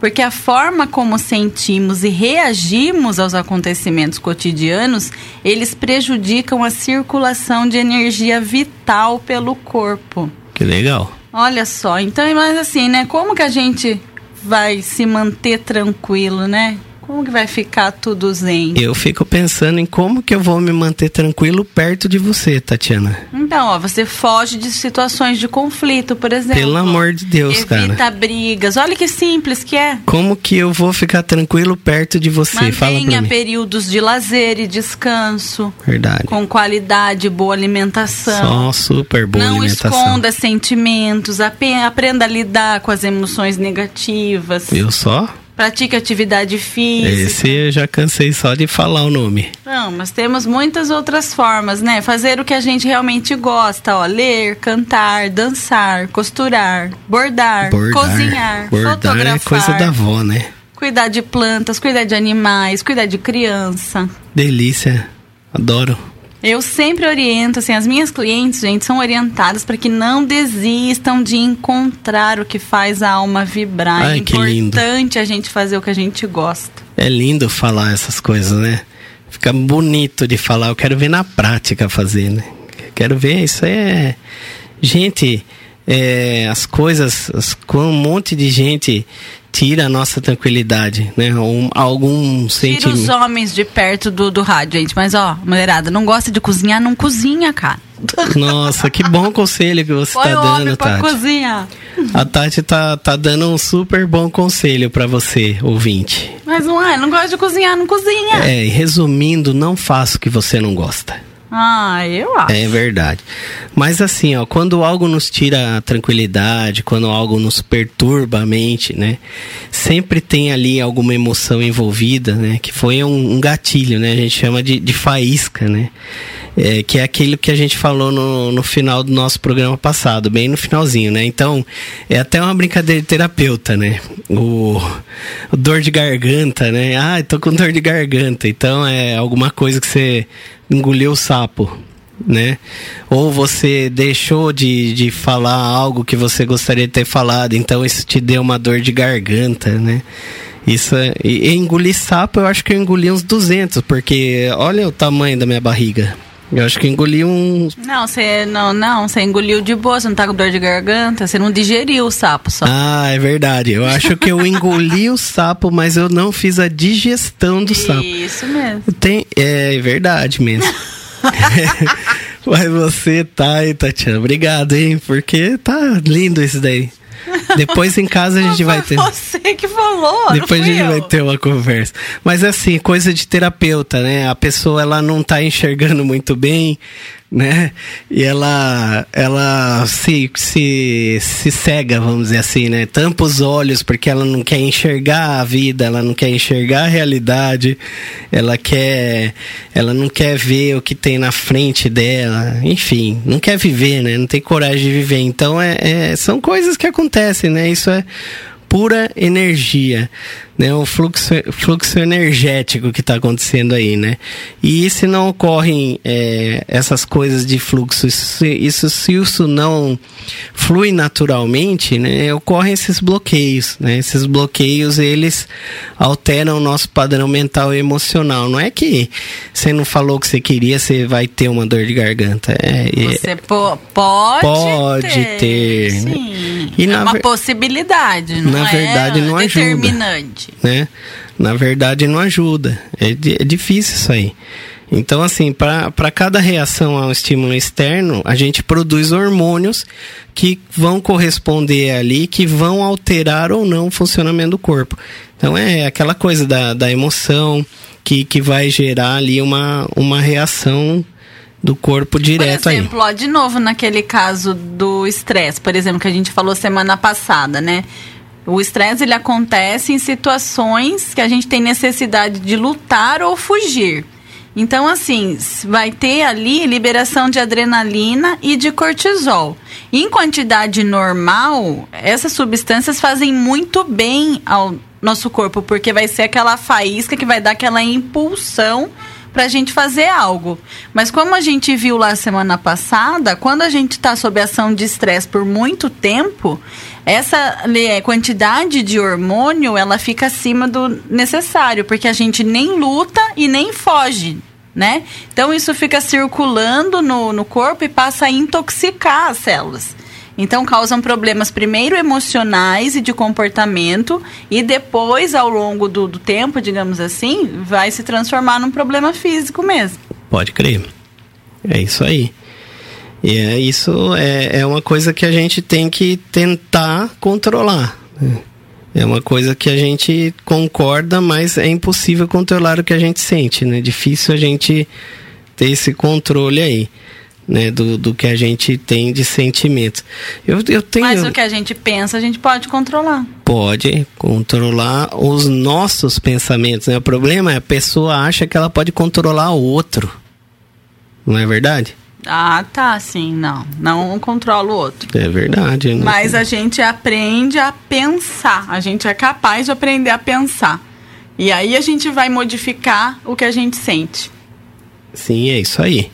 Porque a forma como sentimos e reagimos aos acontecimentos cotidianos, eles prejudicam a circulação de energia vital pelo corpo. Que legal. Olha só, então, mas assim, né? Como que a gente vai se manter tranquilo, né? Como que vai ficar tudo zen? Eu fico pensando em como que eu vou me manter tranquilo perto de você, Tatiana. Então, ó, você foge de situações de conflito, por exemplo. Pelo amor de Deus, Evita cara. brigas. Olha que simples que é. Como que eu vou ficar tranquilo perto de você? Fala pra Mantenha mim. períodos de lazer e descanso. Verdade. Com qualidade, boa alimentação. Só super boa Não alimentação. esconda sentimentos. Aprenda a lidar com as emoções negativas. Viu só? Pratique atividade física. Esse eu já cansei só de falar o nome. Não, mas temos muitas outras formas, né? Fazer o que a gente realmente gosta, ó. Ler, cantar, dançar, costurar, bordar, Bordar. cozinhar, Bordar fotografar. é coisa da avó, né? Cuidar de plantas, cuidar de animais, cuidar de criança. Delícia. Adoro. Eu sempre oriento, assim, as minhas clientes, gente, são orientadas para que não desistam de encontrar o que faz a alma vibrar. Ai, é importante a gente fazer o que a gente gosta. É lindo falar essas coisas, né? Fica bonito de falar. Eu quero ver na prática fazer, né? Quero ver. Isso aí é. Gente, é, as coisas. As, um monte de gente tira a nossa tranquilidade, né? Um, algum Tira os sentimento. homens de perto do, do rádio, gente. Mas, ó, mulherada, não gosta de cozinhar, não cozinha, cara. Nossa, que bom conselho que você Põe tá homem dando, pra Tati. cozinhar. A Tati tá, tá dando um super bom conselho pra você, ouvinte. Mas não é, não gosta de cozinhar, não cozinha. É, e resumindo, não faça o que você não gosta. Ah, eu acho. É verdade. Mas assim, ó, quando algo nos tira a tranquilidade, quando algo nos perturba a mente, né? Sempre tem ali alguma emoção envolvida, né? Que foi um, um gatilho, né? A gente chama de, de faísca, né? É, que é aquilo que a gente falou no, no final do nosso programa passado, bem no finalzinho, né? Então, é até uma brincadeira de terapeuta, né? O, o dor de garganta, né? Ah, tô com dor de garganta. Então, é alguma coisa que você engoliu o sapo, né? Ou você deixou de, de falar algo que você gostaria de ter falado, então isso te deu uma dor de garganta, né? Isso é, e, e engolir sapo, eu acho que eu engoli uns 200, porque olha o tamanho da minha barriga. Eu acho que engoli um. Não, você não, não, você engoliu de boa, você não tá com dor de garganta, você não digeriu o sapo só. Ah, é verdade. Eu acho que eu engoli o sapo, mas eu não fiz a digestão do sapo. Isso mesmo. Tem, é verdade mesmo. [laughs] Mas você tá aí, Tatiana. Obrigado, hein? Porque tá lindo isso daí. Depois em casa a gente vai ter. Você que falou, Depois a gente eu. vai ter uma conversa. Mas assim, coisa de terapeuta, né? A pessoa ela não tá enxergando muito bem, né? E ela ela se, se, se cega, vamos dizer assim, né? Tampa os olhos porque ela não quer enxergar a vida, ela não quer enxergar a realidade, ela quer ela não quer ver o que tem na frente dela, enfim, não quer viver, né? Não tem coragem de viver. Então é, é são coisas que acontecem, né? Isso é pura energia, né? O fluxo, fluxo energético que está acontecendo aí, né? E se não ocorrem é, essas coisas de fluxo, isso, isso, se isso não flui naturalmente, né? Ocorrem esses bloqueios, né? Esses bloqueios, eles alteram o nosso padrão mental e emocional. Não é que você não falou o que você queria, você vai ter uma dor de garganta. É, é- Você po- pode, Pode ter, né? Sim. E é na uma ver- possibilidade, não na é verdade, não ajuda. determinante. Né? Na verdade, não ajuda. É, é difícil isso aí. Então, assim, para cada reação a um estímulo externo, a gente produz hormônios que vão corresponder ali, que vão alterar ou não o funcionamento do corpo. Então, é aquela coisa da, da emoção que, que vai gerar ali uma, uma reação do corpo direto por aí. exemplo, ó, de novo naquele caso do estresse, por exemplo, que a gente falou semana passada, né? O estresse ele acontece em situações que a gente tem necessidade de lutar ou fugir. Então, assim, vai ter ali liberação de adrenalina e de cortisol. Em quantidade normal, essas substâncias fazem muito bem ao nosso corpo, porque vai ser aquela faísca que vai dar aquela impulsão para a gente fazer algo. Mas como a gente viu lá semana passada, quando a gente está sob ação de estresse por muito tempo, essa le- quantidade de hormônio ela fica acima do necessário, porque a gente nem luta e nem foge. Né? Então isso fica circulando no, no corpo e passa a intoxicar as células. Então causam problemas primeiro emocionais e de comportamento e depois, ao longo do, do tempo, digamos assim, vai se transformar num problema físico mesmo. Pode crer. É isso aí. E é isso é, é uma coisa que a gente tem que tentar controlar. né? É uma coisa que a gente concorda, mas é impossível controlar o que a gente sente, né? Difícil a gente ter esse controle aí. né, do, do que a gente tem de sentimentos. Eu, eu tenho. Mas o que a gente pensa, a gente pode controlar. Pode controlar os nossos pensamentos, né? O problema é a pessoa acha que ela pode controlar o outro. Não é verdade? Ah, tá, sim, não. Não controla o outro. É verdade. né? Mas a gente aprende a pensar. A gente é capaz de aprender a pensar. E aí a gente vai modificar o que a gente sente. Sim, é isso aí.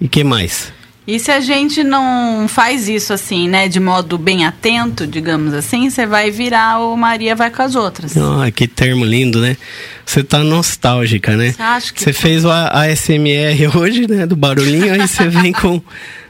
E que mais? E se a gente não faz isso assim, né, de modo bem atento, digamos assim, você vai virar o Maria vai com as outras. Ah, que termo lindo, né? Você tá nostálgica, né? Que Você fez o A- ASMR [laughs] hoje, né? Do barulhinho, aí você vem com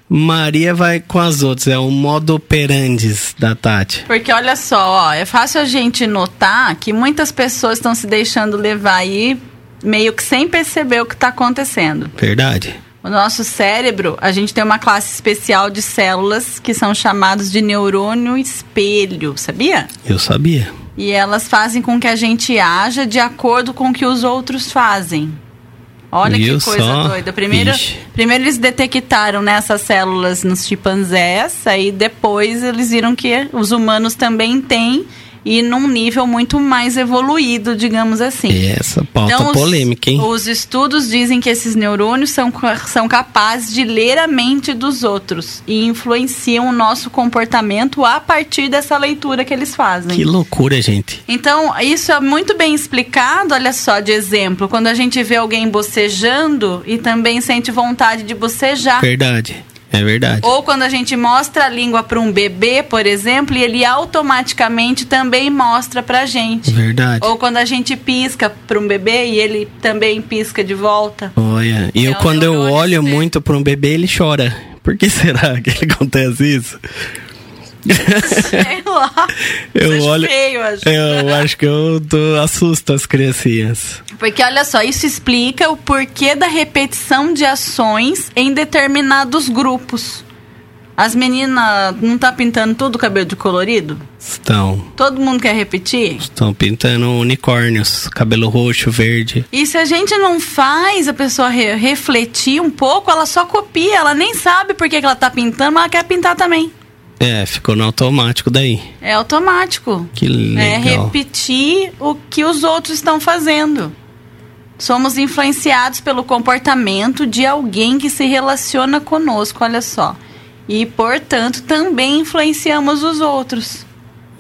Maria vai com as outras. É o modo operandes da Tati. Porque olha só, ó, é fácil a gente notar que muitas pessoas estão se deixando levar aí meio que sem perceber o que está acontecendo. Verdade. O nosso cérebro, a gente tem uma classe especial de células que são chamadas de neurônio espelho, sabia? Eu sabia. E elas fazem com que a gente haja de acordo com o que os outros fazem. Olha que coisa só? doida. Primeiro, Ixi. primeiro eles detectaram nessas células nos chimpanzés, aí depois eles viram que os humanos também têm e num nível muito mais evoluído, digamos assim. E essa pauta Então, os- polêmica, hein? Os estudos dizem que esses neurônios são, são capazes de ler a mente dos outros e influenciam o nosso comportamento a partir dessa leitura que eles fazem. Que loucura, gente. Então, isso é muito bem explicado, olha só, de exemplo, quando a gente vê alguém bocejando e também sente vontade de bocejar. Verdade. É verdade. Ou quando a gente mostra a língua para um bebê, por exemplo, e ele automaticamente também mostra pra gente. Verdade. Ou quando a gente pisca para um bebê e ele também pisca de volta. Olha, e eu É o quando eu olho muito para um bebê, ele chora. Por que [laughs] será que acontece isso? Sei lá. Eu Acho olho. feio, acho. Eu acho que eu tô, assusto as criancinhas. Porque olha só, isso explica o porquê da repetição de ações em determinados grupos. As meninas não tá pintando tudo o cabelo de colorido? Estão, Todo mundo quer repetir? estão pintando unicórnios, cabelo roxo, verde. E se a gente não faz a pessoa re- refletir um pouco, ela só copia, ela nem sabe por que, que ela tá pintando, mas ela quer pintar também. É, ficou no automático daí. É automático. Que É legal. repetir o que os outros estão fazendo. Somos influenciados pelo comportamento de alguém que se relaciona conosco, olha só. E, portanto, também influenciamos os outros.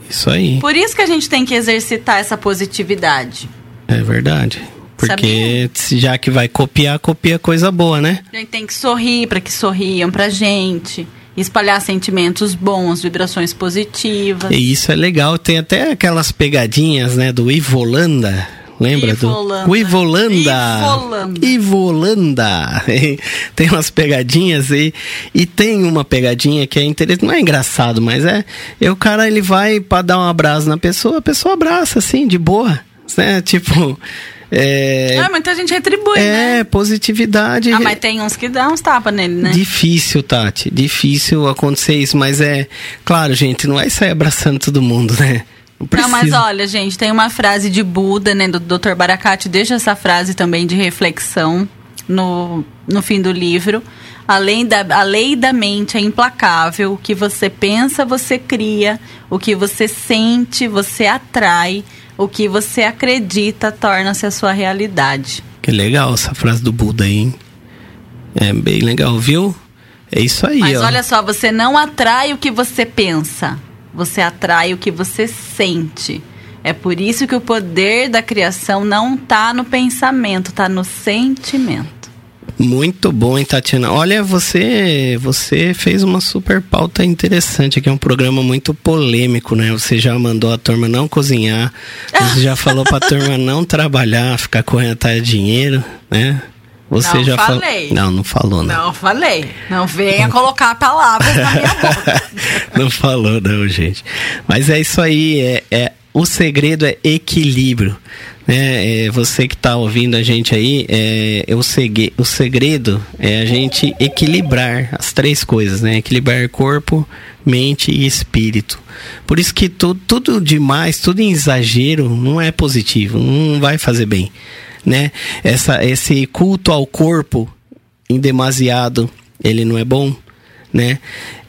Isso aí. Por isso que a gente tem que exercitar essa positividade. É verdade. Porque se- já que vai copiar, copia coisa boa, né? A gente tem que sorrir para que sorriam pra gente. Espalhar sentimentos bons, vibrações positivas. E isso é legal. Tem até aquelas pegadinhas, né, do Ivolanda. Lembra Ivolanda. do Ivolanda? Ivolanda. Ivolanda. [laughs] tem umas pegadinhas e, e tem uma pegadinha que é interessante, não é engraçado, mas é, é o cara ele vai para dar um abraço na pessoa, a pessoa abraça assim de boa, né? [laughs] Tipo, é, Ah, muita gente retribui, é né? positividade. Ah, mas tem uns que dão uns tapas nele, né? Difícil, Tati. Difícil acontecer isso, mas é. Claro, gente, não é sair abraçando todo mundo, né? Não mas olha, gente, tem uma frase de Buda, né, do Dr. Baracate, deixa essa frase também de reflexão no, no fim do livro. Além da, a lei da mente é implacável. O que você pensa, você cria. O que você sente, você atrai. O que você acredita torna-se a sua realidade. Que legal essa frase do Buda aí, hein? É bem legal, viu? É isso aí, Mas ó. olha só, você não atrai o que você pensa, você atrai o que você sente. É por isso que o poder da criação não tá no pensamento, tá no sentimento. Muito bom, hein, Tatiana? Olha, você você fez uma super pauta interessante aqui, é um programa muito polêmico, né? Você já mandou a turma não cozinhar, você já falou pra turma [laughs] não trabalhar, ficar correndo atrás de dinheiro, né? Você Não já falei. Não, não falou, não. Não falei. Não venha colocar palavras na minha boca. [laughs] não falou, não, gente. Mas é isso aí. É, é- o segredo é equilíbrio. Né? É, você que está ouvindo a gente aí, é, é o, segue, o segredo é a gente equilibrar as três coisas, né? Equilibrar corpo, mente e espírito. Por isso que tu, tudo demais, tudo em exagero, não é positivo, não vai fazer bem. Né? Essa, esse culto ao corpo em demasiado ele não é bom, né?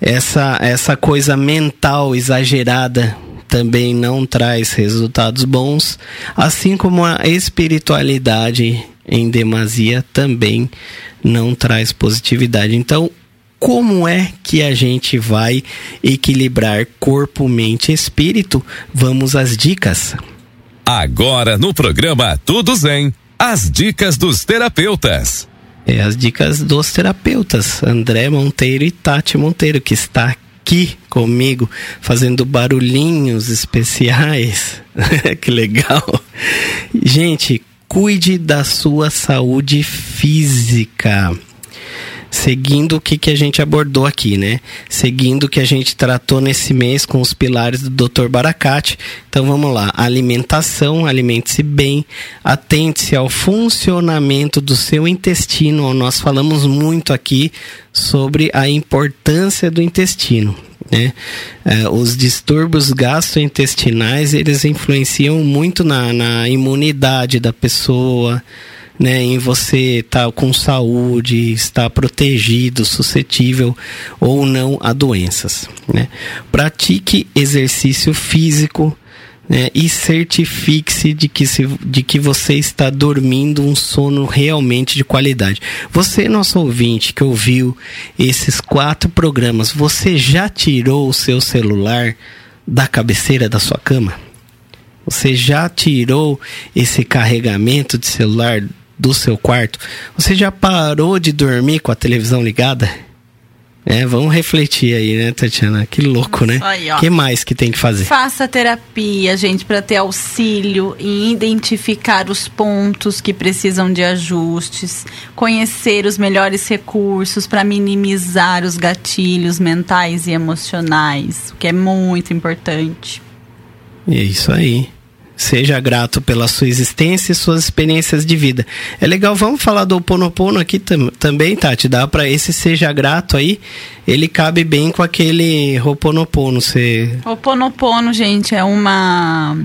Essa essa coisa mental exagerada também não traz resultados bons, assim como a espiritualidade em demasia também não traz positividade. Então, como é que a gente vai equilibrar corpo, mente e espírito? Vamos às dicas. Agora no programa Tudo Zen, as dicas dos terapeutas. É, as dicas dos terapeutas, André Monteiro e Tati Monteiro, que está aqui comigo fazendo barulhinhos especiais. [laughs] que legal. Gente, cuide da sua saúde física seguindo o que, que a gente abordou aqui, né? Seguindo o que a gente tratou nesse mês com os pilares do Dr. Baracate. Então vamos lá: alimentação, alimente-se bem, atente-se ao funcionamento do seu intestino. Nós falamos muito aqui sobre a importância do intestino. Né? É, os distúrbios gastrointestinais eles influenciam muito na, na imunidade da pessoa, né, em você estar tá com saúde, estar protegido, suscetível ou não a doenças. Né? Pratique exercício físico né, e certifique-se de que, se, de que você está dormindo um sono realmente de qualidade. Você, nosso ouvinte, que ouviu esses quatro programas, você já tirou o seu celular da cabeceira da sua cama? Você já tirou esse carregamento de celular do seu quarto, você já parou de dormir com a televisão ligada? É, vamos refletir aí, né, Tatiana? Que louco, né? O que mais que tem que fazer? Faça terapia, gente, para ter auxílio em identificar os pontos que precisam de ajustes, conhecer os melhores recursos para minimizar os gatilhos mentais e emocionais, o que é muito importante. É isso aí. Seja grato pela sua existência e suas experiências de vida. É legal, vamos falar do Oponopono aqui tam também, Tati. Dá para esse seja grato aí, ele cabe bem com aquele Oponopono. Você... Gente, é uma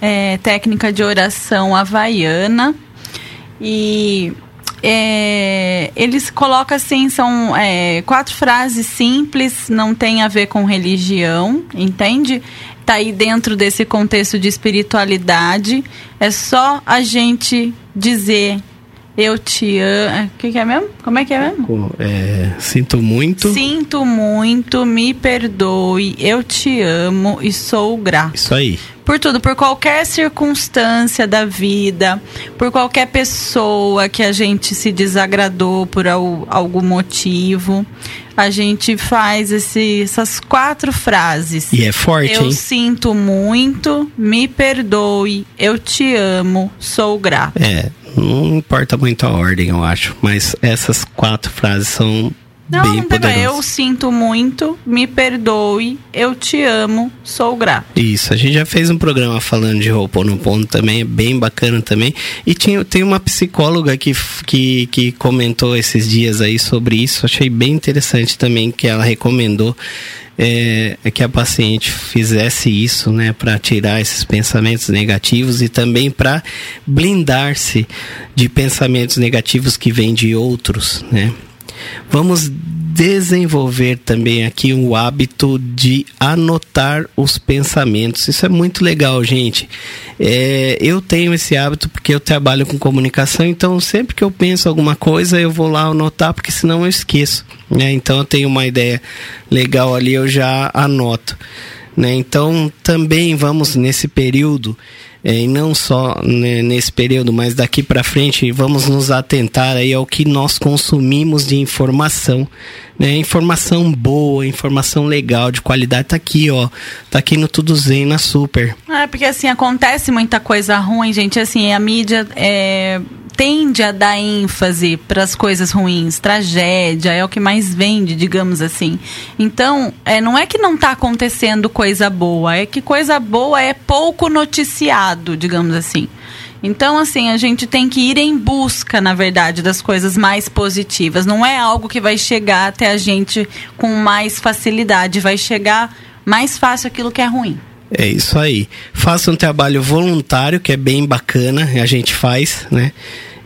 é, técnica de oração havaiana e é, eles colocam assim, são é, quatro frases simples, não tem a ver com religião, entende? Tá aí dentro desse contexto de espiritualidade. É só a gente dizer eu te amo. O que, que, é mesmo? Como é que é mesmo? É, sinto muito. Sinto muito, me perdoe, eu te amo e sou grato. Isso aí. Por tudo, por qualquer circunstância da vida, por qualquer pessoa que a gente se desagradou por algum motivo a gente faz esse, essas quatro frases. E é forte, eu hein? Eu sinto muito, me perdoe, eu te amo, sou grato. É, não importa muito a ordem, eu acho, mas essas quatro frases são não, bem não poderosas. Eu sinto muito, me perdoe, eu te amo, sou grato. Isso, a gente já fez um programa falando de Ho'oponopono também, é bem bacana também. E tinha, tem uma psicóloga que, que, que comentou esses dias aí sobre isso, achei bem interessante também que ela recomendou é, é que a paciente fizesse isso, né, para tirar esses pensamentos negativos e também para blindar-se de pensamentos negativos que vêm de outros, né? Vamos desenvolver também aqui o hábito de anotar os pensamentos. Isso é muito legal, gente. É, eu tenho esse hábito porque eu trabalho com comunicação, então sempre que eu penso alguma coisa eu vou lá anotar, porque senão eu esqueço. Né? Então eu tenho uma ideia legal ali, eu já anoto. Né? Então também vamos nesse período e não só nesse período, mas daqui para frente vamos nos atentar aí ao que nós consumimos de informação, né? Informação boa, informação legal, de qualidade, tá aqui, ó, tá aqui no Tudo Zen, na Super. É, porque assim, acontece muita coisa ruim, gente, assim, a mídia é tende a dar ênfase para as coisas ruins, tragédia, é o que mais vende, digamos assim. Então, é, não é que não está acontecendo coisa boa, é que coisa boa é pouco noticiado, digamos assim. Então, assim, a gente tem que ir em busca, na verdade, das coisas mais positivas. Não é algo que vai chegar até a gente com mais facilidade, vai chegar mais fácil aquilo que é ruim. É isso aí. Faça um trabalho voluntário, que é bem bacana, a gente faz, né?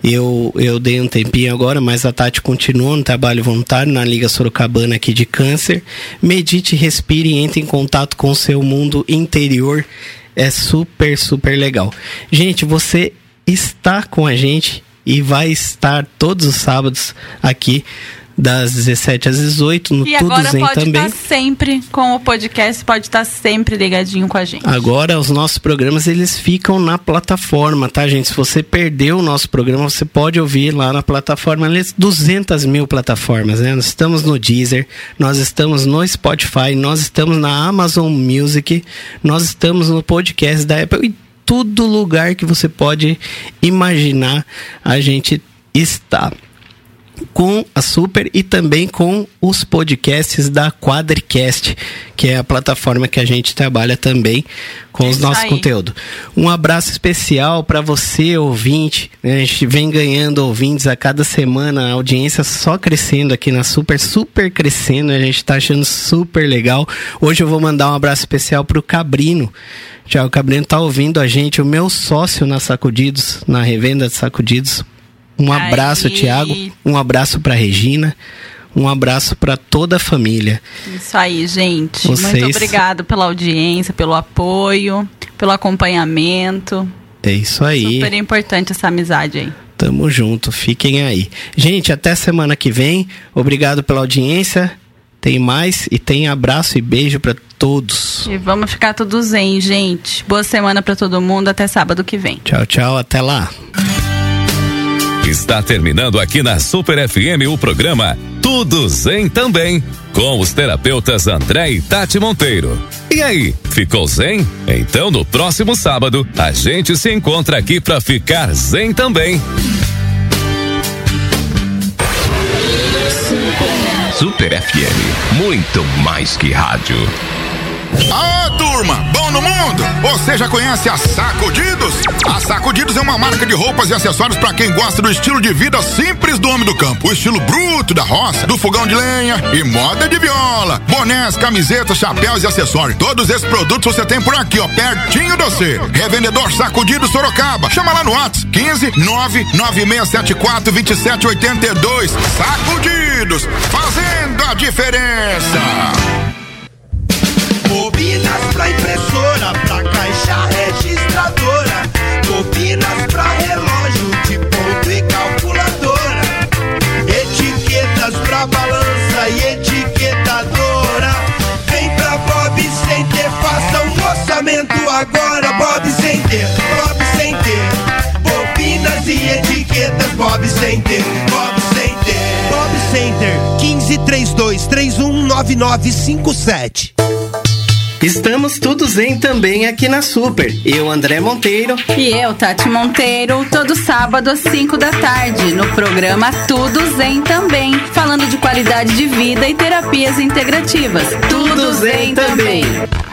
Eu, eu dei um tempinho agora, mas a Tati continua no trabalho voluntário na Liga Sorocabana aqui de câncer. Medite, respire e entre em contato com o seu mundo interior. É super, super legal. Gente, você está com a gente e vai estar todos os sábados aqui das 17 às 18 no E Tudo agora Zen pode também. estar sempre com o podcast, pode estar sempre ligadinho com a gente. Agora os nossos programas eles ficam na plataforma, tá, gente? Se você perdeu o nosso programa, você pode ouvir lá na plataforma. Aliás, 200 mil plataformas, né? Nós estamos no Deezer, nós estamos no Spotify, nós estamos na Amazon Music, nós estamos no podcast da Apple e todo lugar que você pode imaginar a gente está com a Super e também com os podcasts da Quadricast, que é a plataforma que a gente trabalha também com os Isso nossos conteúdos. Um abraço especial para você, ouvinte. né? A gente vem ganhando ouvintes a cada semana, a audiência só crescendo aqui na Super, super crescendo. A gente tá achando super legal. Hoje eu vou mandar um abraço especial pro Cabrino. Tiago Cabrino tá ouvindo a gente, o meu sócio na Sacudidos, na revenda de Sacudidos. Um abraço, Tiago. Um abraço para Regina. Um abraço para toda a família. Isso aí, gente. Vocês- Muito obrigado pela audiência, pelo apoio, pelo acompanhamento. É isso aí. Super importante essa amizade aí. Tamo junto. Fiquem aí. Gente, até semana que vem. Obrigado pela audiência. Tem mais e tem abraço e beijo para todos. E vamos ficar tudo zen, gente. Boa semana pra todo mundo. Até sábado que vem. Tchau, tchau. Até lá. Está terminando aqui na Super FM o programa Tudo Zen também, com os terapeutas André e Tati Monteiro. E aí, ficou zen? Então no próximo sábado a gente se encontra aqui para ficar zen também. Super FM, muito mais que rádio. Ah, turma, bom no mundo? Você já conhece a Sacudidos? A Sacudidos é uma marca de roupas e acessórios para quem gosta do estilo de vida simples do homem do campo. O estilo bruto da roça, do fogão de lenha e moda de viola. Bonés, camisetas, chapéus e acessórios. Todos esses produtos você tem por aqui, ó, pertinho de você. Revendedor Sacudidos Sorocaba. Chama lá no WhatsApp 15 99674 2782. Sacudidos, fazendo a diferença. Bobinas pra impressora, pra caixa registradora. Bobinas pra relógio de ponto e calculadora. Etiquetas pra balança e etiquetadora. Vem pra Bob Center, faça um orçamento agora. Bob Center, Bob Center. Bobinas e etiquetas, Bob Center, Bob Center. Bob Center, 1532 319957. Estamos todos em também aqui na Super. Eu, André Monteiro. E eu, Tati Monteiro, todo sábado às 5 da tarde, no programa Tudo Zen também, falando de qualidade de vida e terapias integrativas. Tudo Zen também. Quer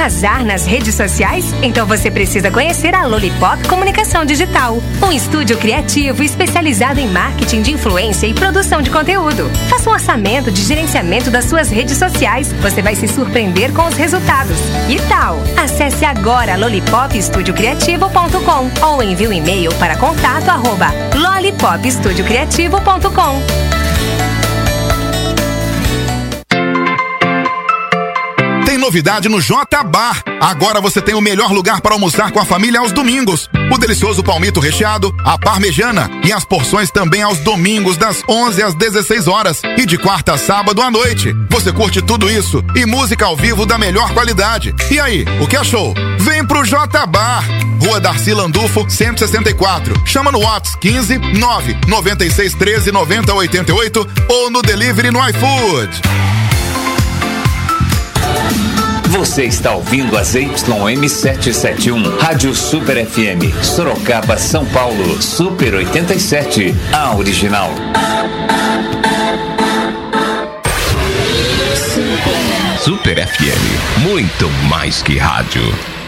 arrasar nas redes sociais? Então você precisa conhecer a Lollipop Comunicação Digital, um estúdio criativo especializado em marketing de influência e produção de conteúdo. Faça um orçamento de gerenciamento das suas redes sociais. Você vai se surpreender com os resultados. E tal? Acesse agora lollipopestudiocriativo.com ou envie um e-mail para contato arroba. Novidade no J Bar. Agora você tem o melhor lugar para almoçar com a família aos domingos. O delicioso palmito recheado, a parmejana e as porções também aos domingos das 11 às 16 horas e de quarta a sábado à noite. Você curte tudo isso e música ao vivo da melhor qualidade. E aí, o que achou? Vem pro J Bar. Rua Darcy Landulfo, 164. Chama no Whats 15 9 96 13 90 88 ou no delivery no iFood. Você está ouvindo a ZYM771, Rádio Super FM, Sorocaba, São Paulo, Super 87, a original. Super FM, muito mais que rádio.